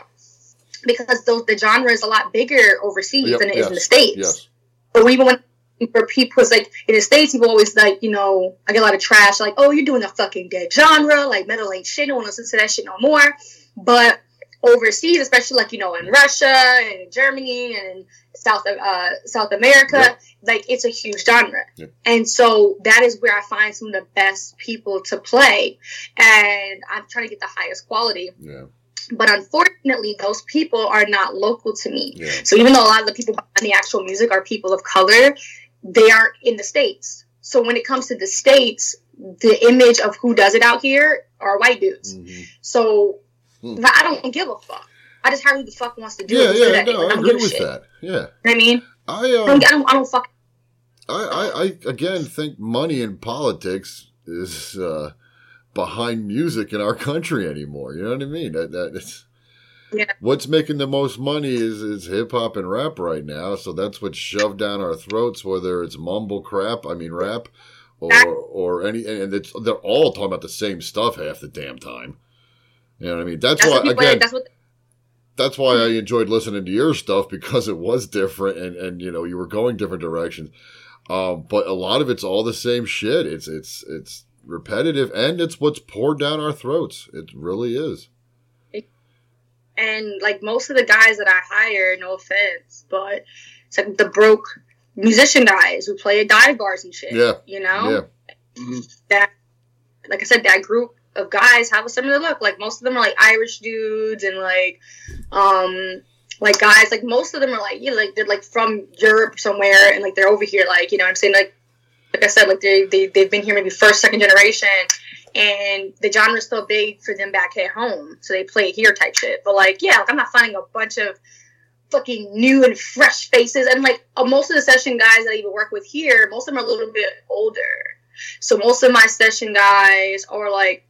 because those the genre is a lot bigger overseas Yep, than it is in the states. Yes. But even when for people, it's like in the states, people always like, you know, I get a lot of trash, like, oh, you're doing a fucking dead genre, like metal ain't shit, no one listens to that shit no more. But overseas, especially like you know in Russia and in Germany and South uh, South America, Yep. like it's a huge genre, Yep. and so that is where I find some of the best people to play, and I'm trying to get the highest quality. Yeah. But unfortunately, those people are not local to me. Yeah. So even though a lot of the people behind the actual music are people of color, they aren't in the states. So when it comes to the states, the image of who does it out here are white dudes. Mhm. So Hmm. I don't give a fuck. I just hire who the fuck wants to do Yeah, it. yeah, Like, no, I don't agree with shit. that. Yeah. You know what I mean, I I um, don't, I don't, I don't fuck. I, I, I again think money in politics is uh, behind music in our country anymore. You know what I mean? That, that it's Yeah. what's making the most money is is hip hop and rap right now. So that's what's shoved down our throats. Whether it's mumble crap, I mean rap, or or any, and it's they're all talking about the same stuff half the damn time. You know what I mean? That's, That's why people. again that's what. that's why I enjoyed listening to your stuff because it was different and, and you know you were going different directions. Um, but a lot of it's all the same shit. It's it's it's repetitive and it's what's poured down our throats. It really is. And like most of the guys that I hire, no offense, but it's like the broke musician guys who play at dive bars and shit. Yeah. You know. Yeah. that like I said, that group of guys have a similar look. Like most of them are like Irish dudes and like um like guys like most of them are like you know, like they're like from Europe somewhere and like they're over here like you know what I'm saying like like I said like they, they they've been here maybe first second generation and the genre's still big for them back at home so they play here type shit but like yeah like I'm not finding a bunch of fucking new and fresh faces. And like uh, most of the session guys that I even work with here, most of them are a little bit older. So most of my session guys are like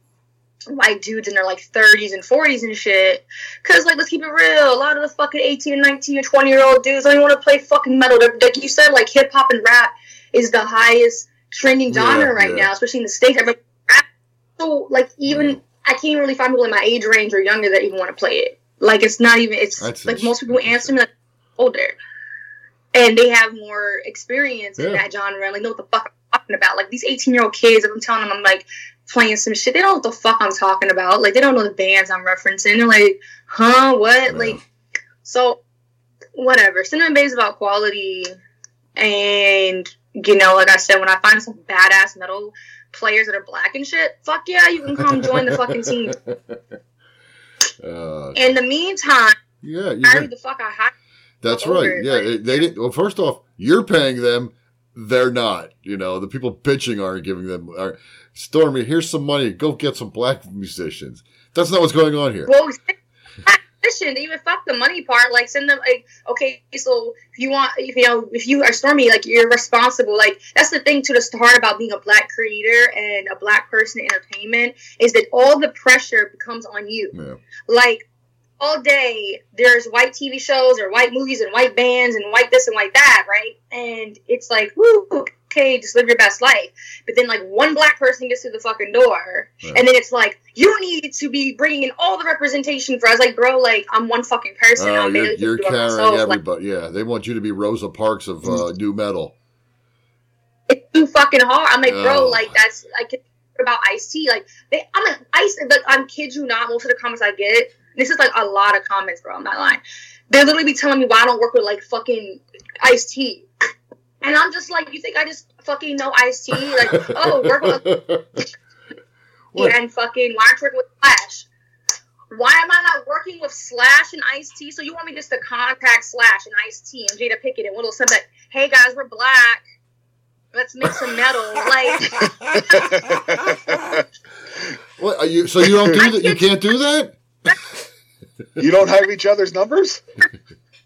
white dudes in their like 30s and 40s and shit. Cause like let's keep it real, a lot of the fucking 18 and 19 and 20 year old dudes don't even want to play fucking metal. They're, like you said, like hip hop and rap is the highest trending genre Yeah, right yeah. now, especially in the states. Everybody rap. So like even I can't really find people in my age range or younger that even want to play it. Like it's not even it's That's like most people answer me like older. And they have more experience in that genre and like know what the fuck I'm talking about. Like these 18 year old kids, if I'm telling them I'm like playing some shit, they don't know what the fuck I'm talking about. Like they don't know the bands I'm referencing. They're like, huh, what? Like so whatever. Cinnamon Babe is about quality and you know, like I said, when I find some badass metal players that are black and shit, fuck yeah, you can come join the fucking team. Uh, In the meantime, yeah, you hire the fuck I hire. That's right. Yeah, they didn't. Well, first off, you're paying them; they're not. You know, the people bitching aren't giving them. Are, Stormy, here's some money. Go get some black musicians. That's not what's going on here. Well, listen, even fuck the money part. Like, send them like, okay, so if you want, if you know, if you are Stormy, like you're responsible. Like that's the thing to the hard about being a black creator and a black person in entertainment is that all the pressure becomes on you. Yeah. Like all day, there's white TV shows or white movies and white bands and white this and white that, right? And it's like, woo, okay, just live your best life. But then like one black person gets through the fucking door, Yeah. and then it's like you need to be bringing in all the representation for us. Like, bro, like I'm one fucking person. Oh, I'm you're, you're carrying myself. Like, everybody. yeah, they want you to be Rosa Parks of uh, nu metal. it's too fucking hard. I'm like, bro, Oh. like that's like about Ice T. Like, they, I'm like Ice. Like, I'm kid you not. Most of the comments I get, this is like a lot of comments, bro. I'm not lying. They literally be telling me why I don't work with like fucking Ice T. And I'm just like, you think I just fucking know Ice T? Like, oh, work with What? and fucking why aren't you working with Slash? Why am I not working with Slash and Ice T? So you want me just to contact Slash and Ice T and Jada Pickett and Little something? Hey guys, we're black. Let's make some metal. Like, what are you? So you don't do that? You can't do that? You don't have each other's numbers?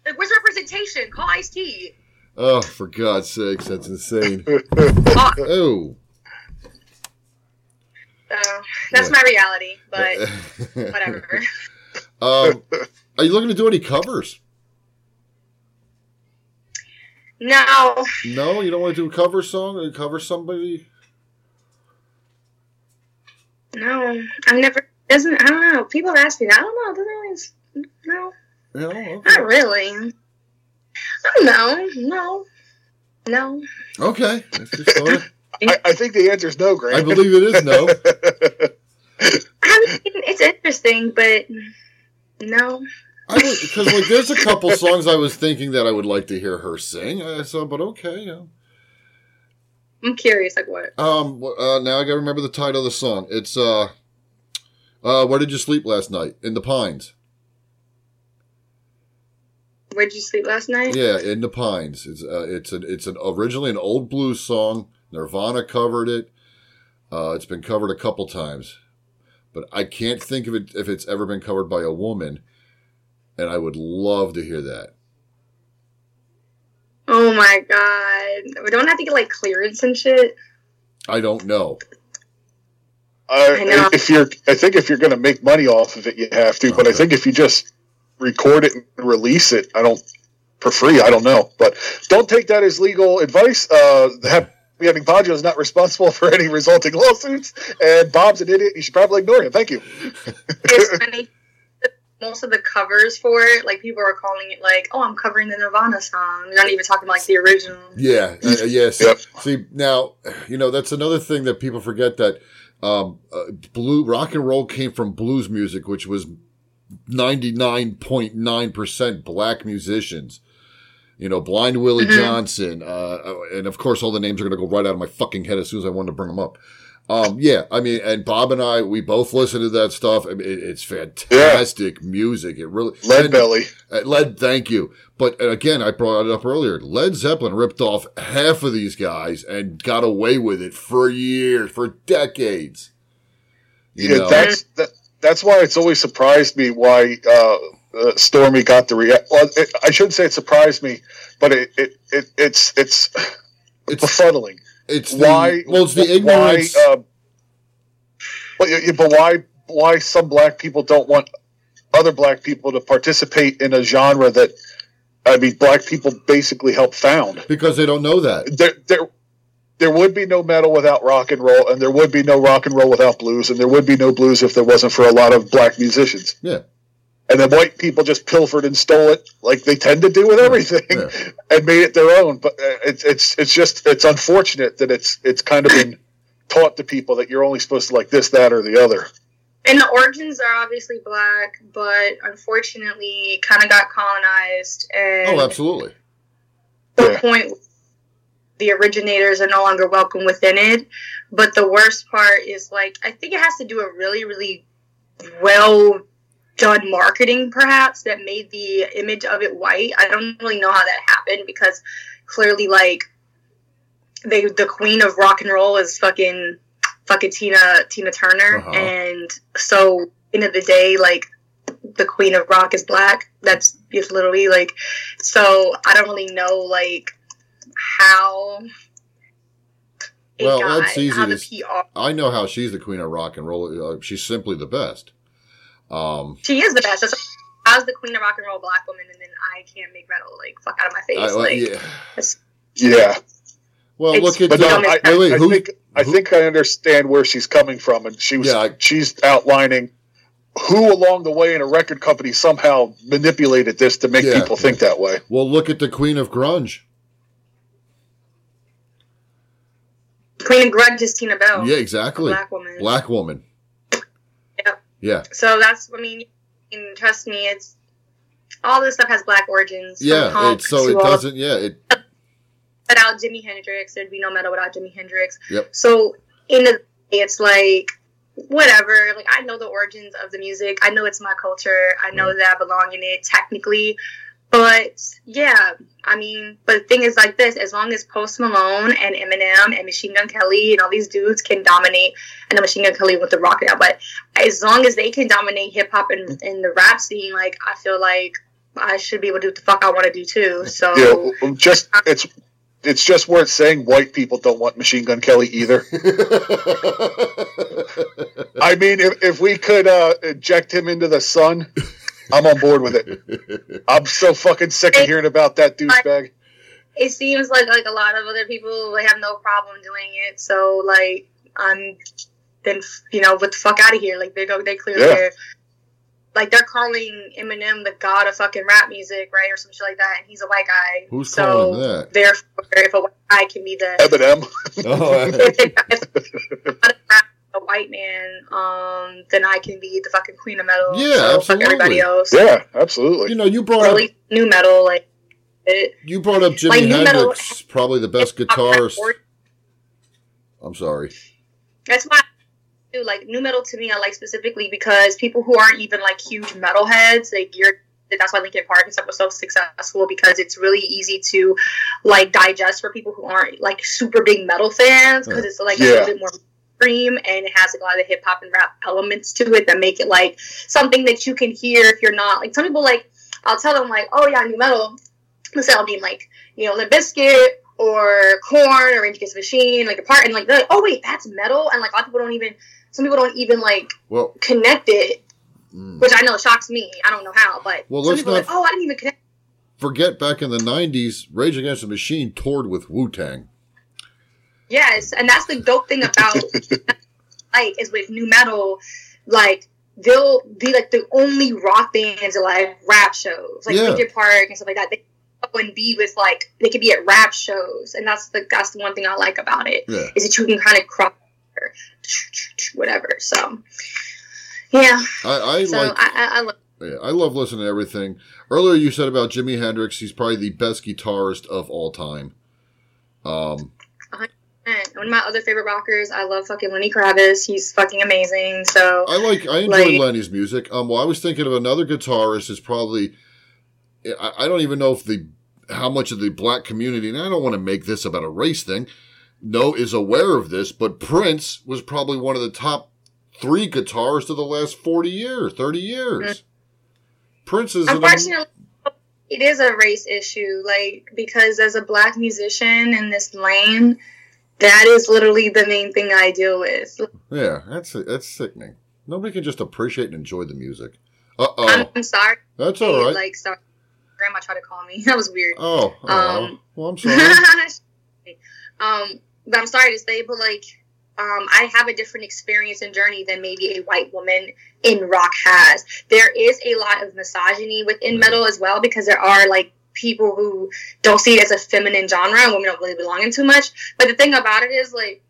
like where's representation? Call Ice T. Oh, for God's sakes, that's insane. Uh, Oh, so that's Yeah. my reality. But whatever. um, are you looking to do any covers? No, No, you don't want to do a cover song or cover somebody. no, I've never. Doesn't I don't know. People have asked me that. I don't know. Doesn't really. No, No, okay. not really. I don't know. No, no. Okay, That's just thought it- I, I think the answer is no, Grant. I believe it is no. I mean, it's interesting, but no. I because like there's a couple songs I was thinking that I would like to hear her sing. I saw, but okay, yeah. I'm curious, like what? Um, uh, now I gotta remember the title of the song. It's uh, uh, where did you sleep last night? In the Pines. Where'd you sleep last night? Yeah, in the Pines. It's uh, it's an it's an originally an old blues song. Nirvana covered it. Uh, it's been covered a couple times, but I can't think of it if it's ever been covered by a woman. And I would love to hear that. Oh my god. We don't have to get like clearance and shit. I don't know. Uh, I if you're, I think if you're going to make money off of it, you have to. But I think if you just record it and release it, I don't for free. I don't know, but don't take that as legal advice. Uh, the Happy Having Baggio is not responsible for any resulting lawsuits, and Bob's an idiot. You should probably ignore him. Thank you. It's funny. Most of the covers for it, like people are calling it like, "Oh, I'm covering the Nirvana song." They're not even talking like the original. Yeah, uh, yes. Yep. See, now, you know, that's another thing that people forget that um, uh, blue rock and roll came from blues music, which was 99.9% black musicians. You know, Blind Willie Mhm. Johnson, uh, and of course, all the names are going to go right out of my fucking head as soon as I wanted to bring them up. Um, yeah, I mean, and Bob and I, we both listen to that stuff. I mean, it, it's fantastic music. It really, Lead and- belly. uh, Led, thank you. But uh, again, I brought it up earlier. Led Zeppelin ripped off half of these guys and got away with it for years, for decades. You Yeah, know, that's that, that's why it's always surprised me why uh, uh, Stormy got the react. Well, it, I shouldn't say it surprised me, but it, it, it it's it's It's befuddling. It's the, why? well, it's the why, ignorance. uh, but, but why? Why some black people don't want other black people to participate in a genre that I mean, black people basically helped found. because they don't know that. There, there, there would be no metal without rock and roll, and there would be no rock and roll without blues, and there would be no blues if there wasn't for a lot of black musicians. Yeah. And then white people just pilfered and stole it, like they tend to do with everything, Yeah. and made it their own. But uh, it's it's it's just it's unfortunate that it's it's kind of been taught to people that you're only supposed to like this, that, or the other. And the origins are obviously black, but unfortunately, kind of got colonized. And Oh, absolutely. the Yeah. point the originators are no longer welcome within it. But the worst part is like I think it has to do a really, really well done marketing perhaps that made the image of it white. I don't really know how that happened because clearly like they the queen of rock and roll is fucking fucking Tina Tina Turner Uh-huh. and so end of the day like the queen of rock is black. That's it's literally like so I don't really know like how Well, got- that's easy to PR I know how she's the queen of rock and roll. Uh, she's simply the best. Um, She is the best. That's, I was the queen of rock and roll black woman, and then I can't make metal. Like fuck out of my face. I, well, like yeah. Yeah, well It's- look at but the, no, I, wait, wait, I who, think I think I understand where she's coming from, and she was Yeah, I- she's outlining who along the way in a record company somehow manipulated this to make Yeah. people think that way. well, look at the queen of grunge. queen of grunge is Tina Bell. Yeah, exactly. black woman. Black woman. Yeah, So that's I mean, trust me, it's all this stuff has black origins. yeah. It, so it doesn't. Yeah, it. without Jimi Hendrix, there'd be no metal without Jimi Hendrix. Yep. So in the it's like whatever. Like I know the origins of the music. I know it's my culture. I know mm-hmm. that I belong in it technically. But yeah, I mean, but the thing is like this: as long as Post Malone and Eminem and Machine Gun Kelly and all these dudes can dominate, and the Machine Gun Kelly with the rock now, but as long as they can dominate hip hop and, and the rap scene, like I feel like I should be able to do what the fuck I want to do too. So You know, just it's it's just worth saying white people don't want Machine Gun Kelly either. I mean, if, if we could uh, eject him into the sun, I'm on board with it. I'm so fucking sick of hearing about that douchebag. it seems like like a lot of other people they have no problem doing it. So like I'm then you know what the fuck out of here. Like they go they clearly Yeah. like they're calling Eminem the god of fucking rap music, right, or some shit like that, and he's a white guy. Who's so calling him that? Therefore, if a white guy can be the Eminem. oh, if, it, if not a white man, um, then I can be the fucking queen of metal. Yeah, so fuck everybody absolutely. else. Yeah, absolutely. you know, you brought Or at up nu metal, like it. you brought up Jimi Like, nu metal- Hendrix, probably the best guitarist. I'm sorry. That's why I do like nu metal to me. I like specifically because people who aren't even like huge metalheads, they gear. That's why Linkin Park and stuff was so successful because it's really easy to like digest for people who aren't like super big metal fans because it's like a little bit more and it has like, a lot of the hip hop and rap elements to it that make it like something that you can hear if you're not like some people like I'll tell them like oh yeah nu metal. Let's say I'll be like you know Limp Bizkit or Korn or Rage Against the Machine like a part and like they're like oh wait that's metal and like a lot of people don't even some people don't even like Well, connect it mm, which I know shocks me I don't know how but Well, some people are not- like oh I didn't even connect forget back in the '90s, Rage Against the Machine toured with Wu Tang. Yes and that's the dope thing about like is with nu metal like they'll be like the only rock bands at like rap shows like Yeah. Linkin Park and stuff like that they go and be with like they could be at rap shows and that's the that's the one thing I like about it Yeah. is that you can kind of cross whatever so yeah I, I so like. I, I, I love Yeah, I love listening to everything. Earlier, you said about Jimi Hendrix, he's probably the best guitarist of all time. Um, one of my other favorite rockers I love fucking Lenny Kravitz he's fucking amazing so I like, I enjoy Like- Lenny's music. Um, well, I was thinking of another guitarist is probably, I, I don't even know if the, how much of the black community, and I don't want to make this about a race thing, no, is aware of this, but Prince was probably one of the top three guitarists of the last 40 years, 30 years. Prince is an, Unfortunately, it is a race issue. Like because as a black musician in this lane, that is literally the main thing I deal with. yeah, that's that's sickening. Nobody can just appreciate and enjoy the music. Uh I'm, oh, I'm sorry. that's all right. Like sorry, grandma tried to call me. That was weird. oh, oh, um, well, I'm sorry. um, but I'm sorry to say, but like, um, I have a different experience and journey than maybe a white woman in rock has. There is a lot of misogyny within metal as well because there are like people who don't see it as a feminine genre and women don't really belong in too much. But the thing about it is like.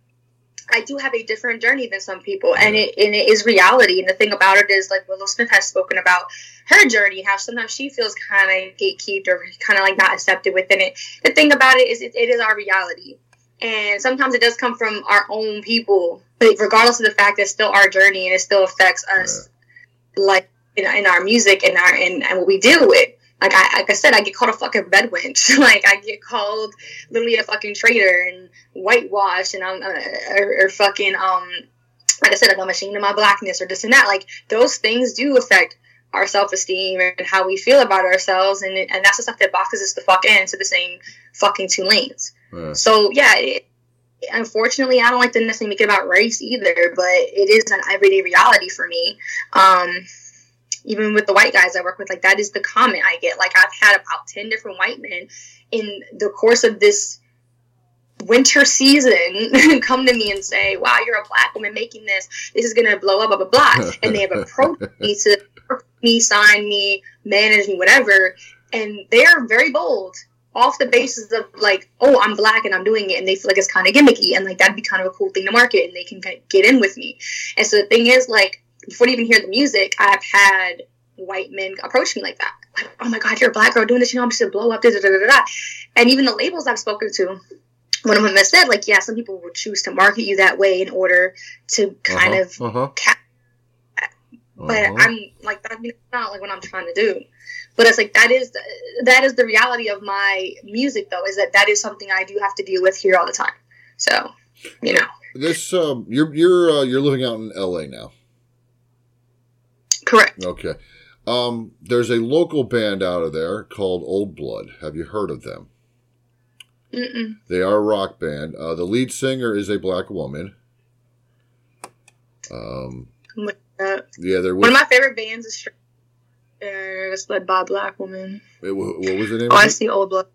I do have a different journey than some people, and it and it is reality. And the thing about it is, like Willow Smith has spoken about her journey, how sometimes she feels kind of gatekeeped or kind of like not accepted within it. The thing about it is, it, it is our reality and sometimes it does come from our own people but regardless of the fact that it's still our journey and it still affects us like in, in our music and our and, and what we deal with like I, like I said, I get called a fucking bed wench. like I get called literally a fucking traitor and whitewash and I'm uh, or, or fucking um like I said, I'm ashamed of my blackness or this and that. Like those things do affect our self esteem and how we feel about ourselves, and and that's the stuff that boxes us the fuck into the same fucking two lanes. So yeah, it, unfortunately, I don't like to necessarily make it about race either, but it is an everyday reality for me. Um, even with the white guys I work with, like that is the comment I get. Like I've had about ten different white men in the course of this winter season come to me and say, "Wow, you're a black woman making this. This is gonna blow up, blah blah blah." and they have approached me to work me, sign me, manage me, whatever, and they are very bold off the basis of like, "Oh, I'm black and I'm doing it," and they feel like it's kind of gimmicky, and like that'd be kind of a cool thing to market, and they can get in with me. And so the thing is, like, before they even hear the music, I've had white men approach me like that. Like, oh my god, you're a black girl doing this, you know, I'm just gonna blow up, da da da da da. And even the labels I've spoken to, one of them has said, like, yeah, some people will choose to market you that way in order to kind Uh-huh, of uh-huh, cap. But uh-huh. I'm like, that's not like what I'm trying to do. But it's like that is that is the reality of my music, though, is that that is something I do have to deal with here all the time. So, you know, this um, you're you're uh, you're living out in L.A. now. Correct. Okay. Um, there's a local band out of there called Old Blood. Have you heard of them? Mm-mm. They are a rock band. Uh, the lead singer is a black woman. Um, I'm with that. yeah, they're One of my favorite bands is Straight. Uh, it's led by a black woman. wait, what was the name Oh, I see Old Blood.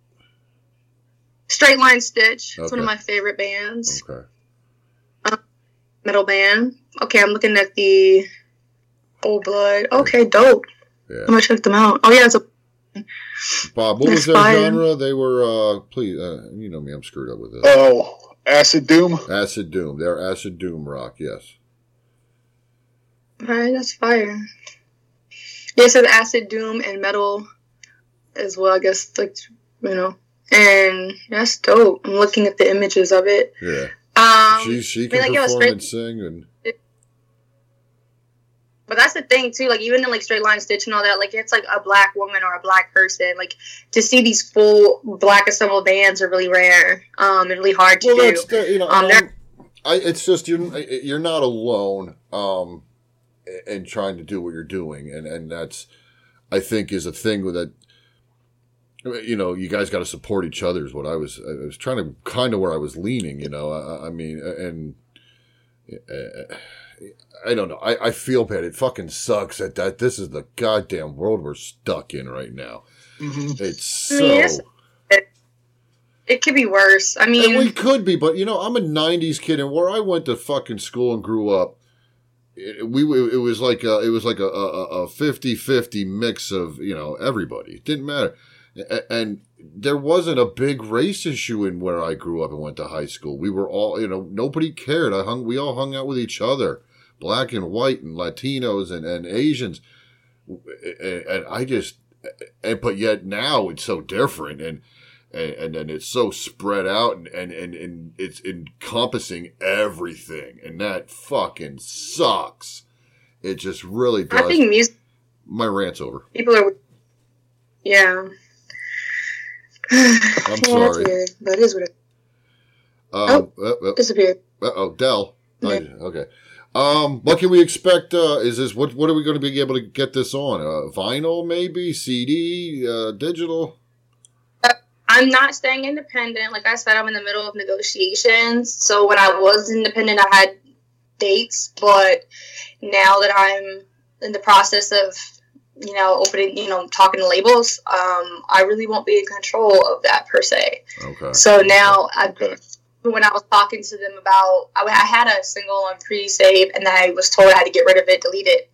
Straight Line Stitch. It's one of my favorite bands. Okay. Metal band. Okay, I'm looking at the Old Blood. Okay, dope. Yeah. I'm gonna check them out. Oh yeah, it's a Bob, what was their genre? They were, uh, please, uh, you know me, I'm screwed up with this. Oh, Acid Doom. Acid Doom. They're Acid Doom rock, yes. Alright, that's fire. Yeah, so says acid doom and metal as well, I guess like you know. And that's dope. I'm looking at the images of it. Yeah. Um she she I mean, can like, perform straight- and sing and but that's the thing too, like even in like straight line stitch and all that, like it's like a black woman or a black person. Like to see these full black assembled bands are really rare. Um and really hard to well, do. the, you know, Um, I, it's just you're you're not alone um in trying to do what you're doing and and that's I think is a thing that you know you guys got to support each other is what I was I was trying to kind of where I was leaning you know I, I mean and uh, I don't know I, I feel bad it fucking sucks that that this is the goddamn world we're stuck in right now Mhm. it's I so mean, it's- it could be worse. I mean and we could be, but you know, I'm a '90s kid, and where I went to fucking school and grew up, it, we it was like a, it was like a, a, a 50-50 mix of you know everybody. It didn't matter, A- and there wasn't a big race issue in where I grew up and went to high school. We were all you know nobody cared. I hung we all hung out with each other, black and white and Latinos and and Asians, and, I just and but yet now it's so different and and, and then it's so spread out and, and, and, and it's encompassing everything and that fucking sucks it just really does. I think music my rant's over people are yeah. i'm Yeah, that's sorry weird, but it is what it um, uh, uh, disappeared. oh dell I- Yeah. okay Um, what can we expect? Uh, is this what? What are we going to be able to get this on? Uh, vinyl, maybe CD, uh, digital. I'm not staying independent. Like I said, I'm in the middle of negotiations. So when I was independent, I had dates, but now that I'm in the process of, you know, opening, you know, talking to labels, um, I really won't be in control of that per se. Okay. So now I Okay. When I was talking to them about, I, I had a single on pre-save, and I was told I had to get rid of it, delete it,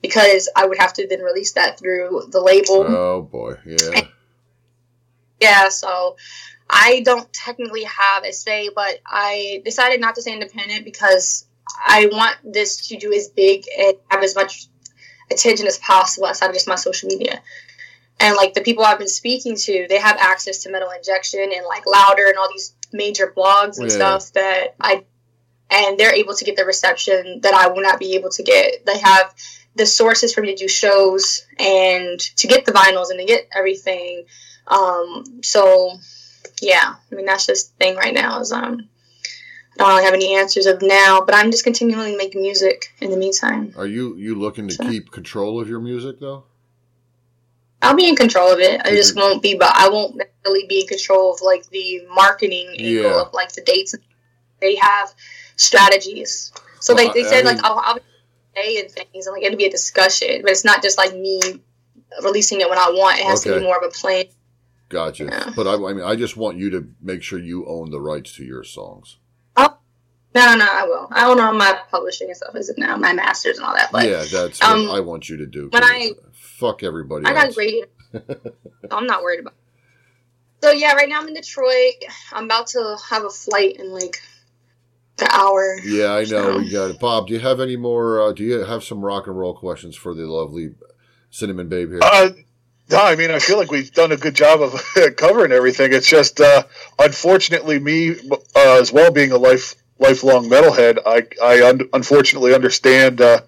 because I would have to then release that through the label. Oh boy, yeah. Yeah, so I don't technically have a say, but I decided not to stay independent because I want this to do as big and have as much attention as possible outside of just my social media. And like the people I've been speaking to, they have access to metal injection and like louder and all these major blogs and Yeah. stuff that I and they're able to get the reception that I will not be able to get. They have the sources for me to do shows and to get the vinyls and to get everything. Um, so yeah, I mean that's just the thing right now is um I don't really have any answers of now, but I'm just continually making music in the meantime. Are you you looking to Sure. keep control of your music though? I'll be in control of it. I just Mhm. won't be, but I won't necessarily be in control of like the marketing angle Yeah. of like the dates. They have strategies, so Well, they, they I- said I like mean- I'll, I'll be saying things and like it'll be a discussion, but it's not just like me releasing it when I want. It has to be more of a plan. Gotcha. Yeah. But I, I mean, I just want you to make sure you own the rights to your songs. Oh no, no, I will. I don't know my publishing and stuff is it now, my masters and all that, but yeah, that's um, what I want you to do. when I- fuck everybody I got else. great. I'm not worried about. It. So yeah, right now I'm in Detroit. I'm about to have a flight in like the hour. Yeah, I know. So- We got it. Bob, do you have any more? Uh, do you have some rock and roll questions for the lovely Cinnamon Babe here? Uh, no, I mean, I feel like we've done a good job of covering everything. It's just, uh, unfortunately, me uh, as well being a life lifelong metalhead, I I un- unfortunately understand uh,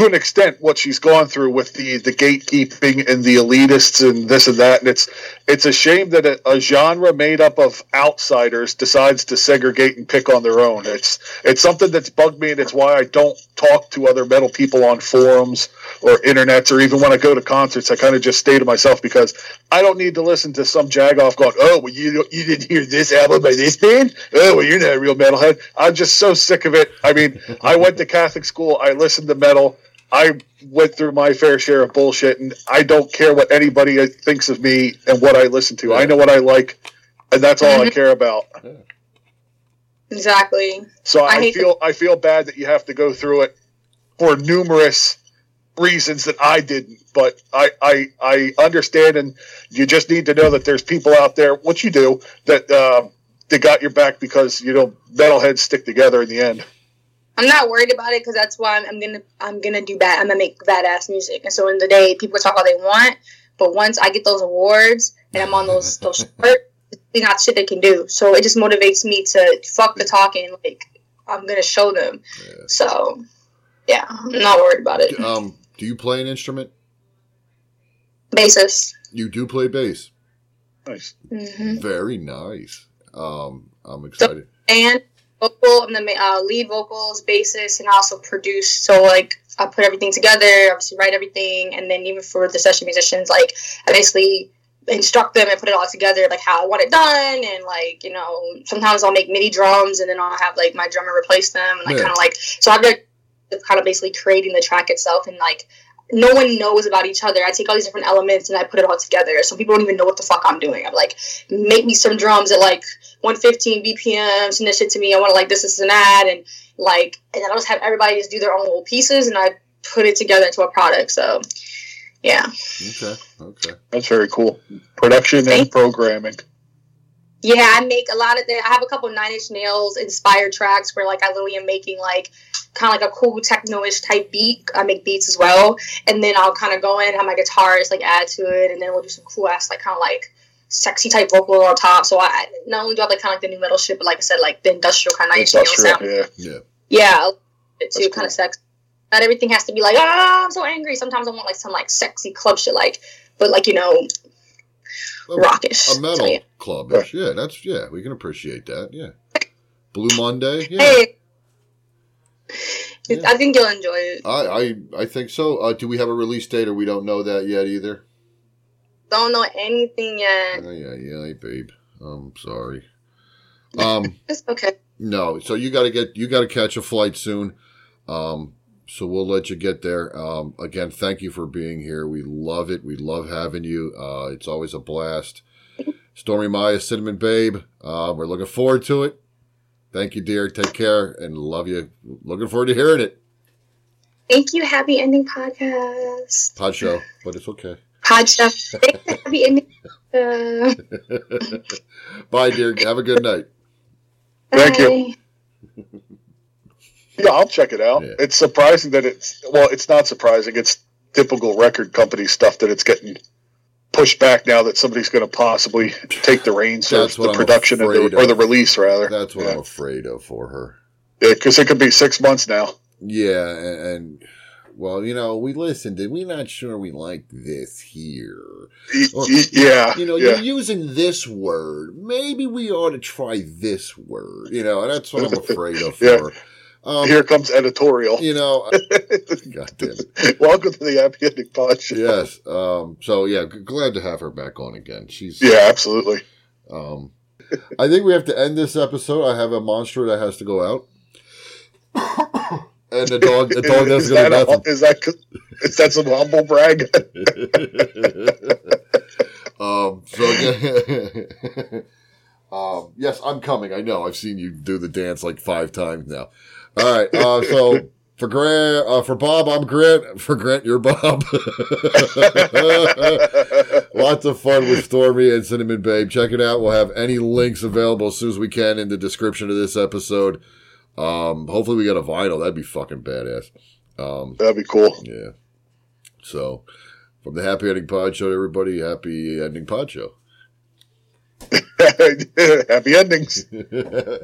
to an extent what she's gone through with the the gatekeeping and the elitists and this and that. And it's it's a shame that a, a genre made up of outsiders decides to segregate and pick on their own. It's it's something that's bugged me, and it's why I don't talk to other metal people on forums or internets or even when I go to concerts. I kind of just stay to myself because I don't need to listen to some jagoff going, "Oh, well, you you didn't hear this album by this band? Oh, well, you're not a real metalhead." I'm just so sick of it. I mean, I went to Catholic school. I listened to metal. I went through my fair share of bullshit, and I don't care what anybody thinks of me and what I listen to. I know what I like, and that's all I care about. Exactly. So I I, hate feel I feel bad that you have to go through it for numerous reasons that I didn't. But I I, I understand, and you just need to know that there's people out there, what you do, that uh, they got your back because you know metalheads stick together in the end. I'm not worried about it because that's why I'm, I'm gonna I'm gonna do bad. I'm gonna make badass music. And so in the day, people talk all they want, but once I get those awards and I'm on those those shirts, it's not shit they can do. So it just motivates me to fuck the talking. Like I'm gonna show them. Yeah. So yeah, I'm not worried about it. Um, do you play an instrument? Basis. You do play bass. Nice. hmm Very nice. Um, I'm excited. and vocal I'm the uh, lead vocals, bassist, and I also produce. So like I put everything together, obviously write everything, and then even for the session musicians, like I basically instruct them and put it all together, like how I want it done, and like you know sometimes I'll make MIDI drums, and then I'll have like my drummer replace them, and like Yeah. kind of like so I'm like kind of basically creating the track itself, and like. No one knows about each other. I take all these different elements and I put it all together. So people don't even know what the fuck I'm doing. I'm like, make me some drums that like 115 BPM, send that shit to me. I want to like this, this, and that, and like, and then I'll just have everybody just do their own little pieces, and I put it together into a product. So, yeah, Okay. Okay. That's very cool. Production and programming. yeah. I make a lot of the. I have a couple Nine Inch Nails inspired tracks where like I literally am making like kind of like a cool techno-ish type beat. I make beats as well, and then I'll kind of go in, have my guitarist like add to it, and then we'll do some cool ass like kind of like sexy type vocal on top. So I not only do I have like kind of like the nu metal shit, but like I said, like the industrial kind of Nine Industrial, sound. yeah. Yeah. Yeah, it too That's kind of sex. Not everything has to be like, ah, I'm so angry. Sometimes I want like some like sexy club shit, like, but like you know, Well, rockish. A metal So, yeah. club. Yeah, that's yeah. We can appreciate that. Yeah. Blue Monday. Yeah. Hey, Yeah. I think you'll enjoy it. I I, I think so. Uh, do we have a release date, or we don't know that yet either? Don't know anything yet. Yeah, yeah, yeah, babe. I'm sorry. Um, It's okay. no. So you got to get you got to catch a flight soon. Um, so we'll let you get there. Um, again, thank you for being here. We love it. We love having you. Uh, it's always a blast. Stormy Maya, Cinnamon Babe. Uh, we're looking forward to it. Thank you, dear. Take care and love you. Looking forward to hearing it. Thank you. Happy ending podcast. Pod show, but it's okay. Pod stuff. Happy ending. Uh, Bye, dear. Have a good night. Thank you. Yeah, I'll check it out. Yeah. It's surprising that it's well, it's not surprising. It's typical record company stuff that it's getting pushed back now that somebody's going to possibly take the reins That's of the I'm production and afraid the, or the release rather. That's what yeah. I'm afraid of for her. Yeah, because it could be six months now. Yeah, and, and well, you know, we listened and we're not sure we like this here. Or- yeah, You know, yeah. you're using this word. Maybe we ought to try this word. You know, and that's what I'm afraid of for Yeah. her. Um, Here comes editorial. you know, God damn it. Welcome to the Ending Pod Show. Yes. Um, so yeah, glad to have her back on again. She's Yeah, absolutely. Um, I think we have to end this episode. I have a monster that has to go out, and the dog. The dog to go to that the a, is that is that some humble brag? um. So um. Yes, I'm coming. I know. I've seen you do the dance like five times now. All right. Uh. So. For Grant, uh, for Bob, I'm Grant. For Grant, you're Bob. Lots of fun with Stormy and Cinnamon Babe. Check it out. We'll have any links available as soon as we can in the description of this episode. Um, hopefully we get a vinyl. That'd be fucking badass. Um, That'd be cool. yeah. So, from the Happy Ending Pod Show everybody, Happy Ending Pod Show. Happy endings.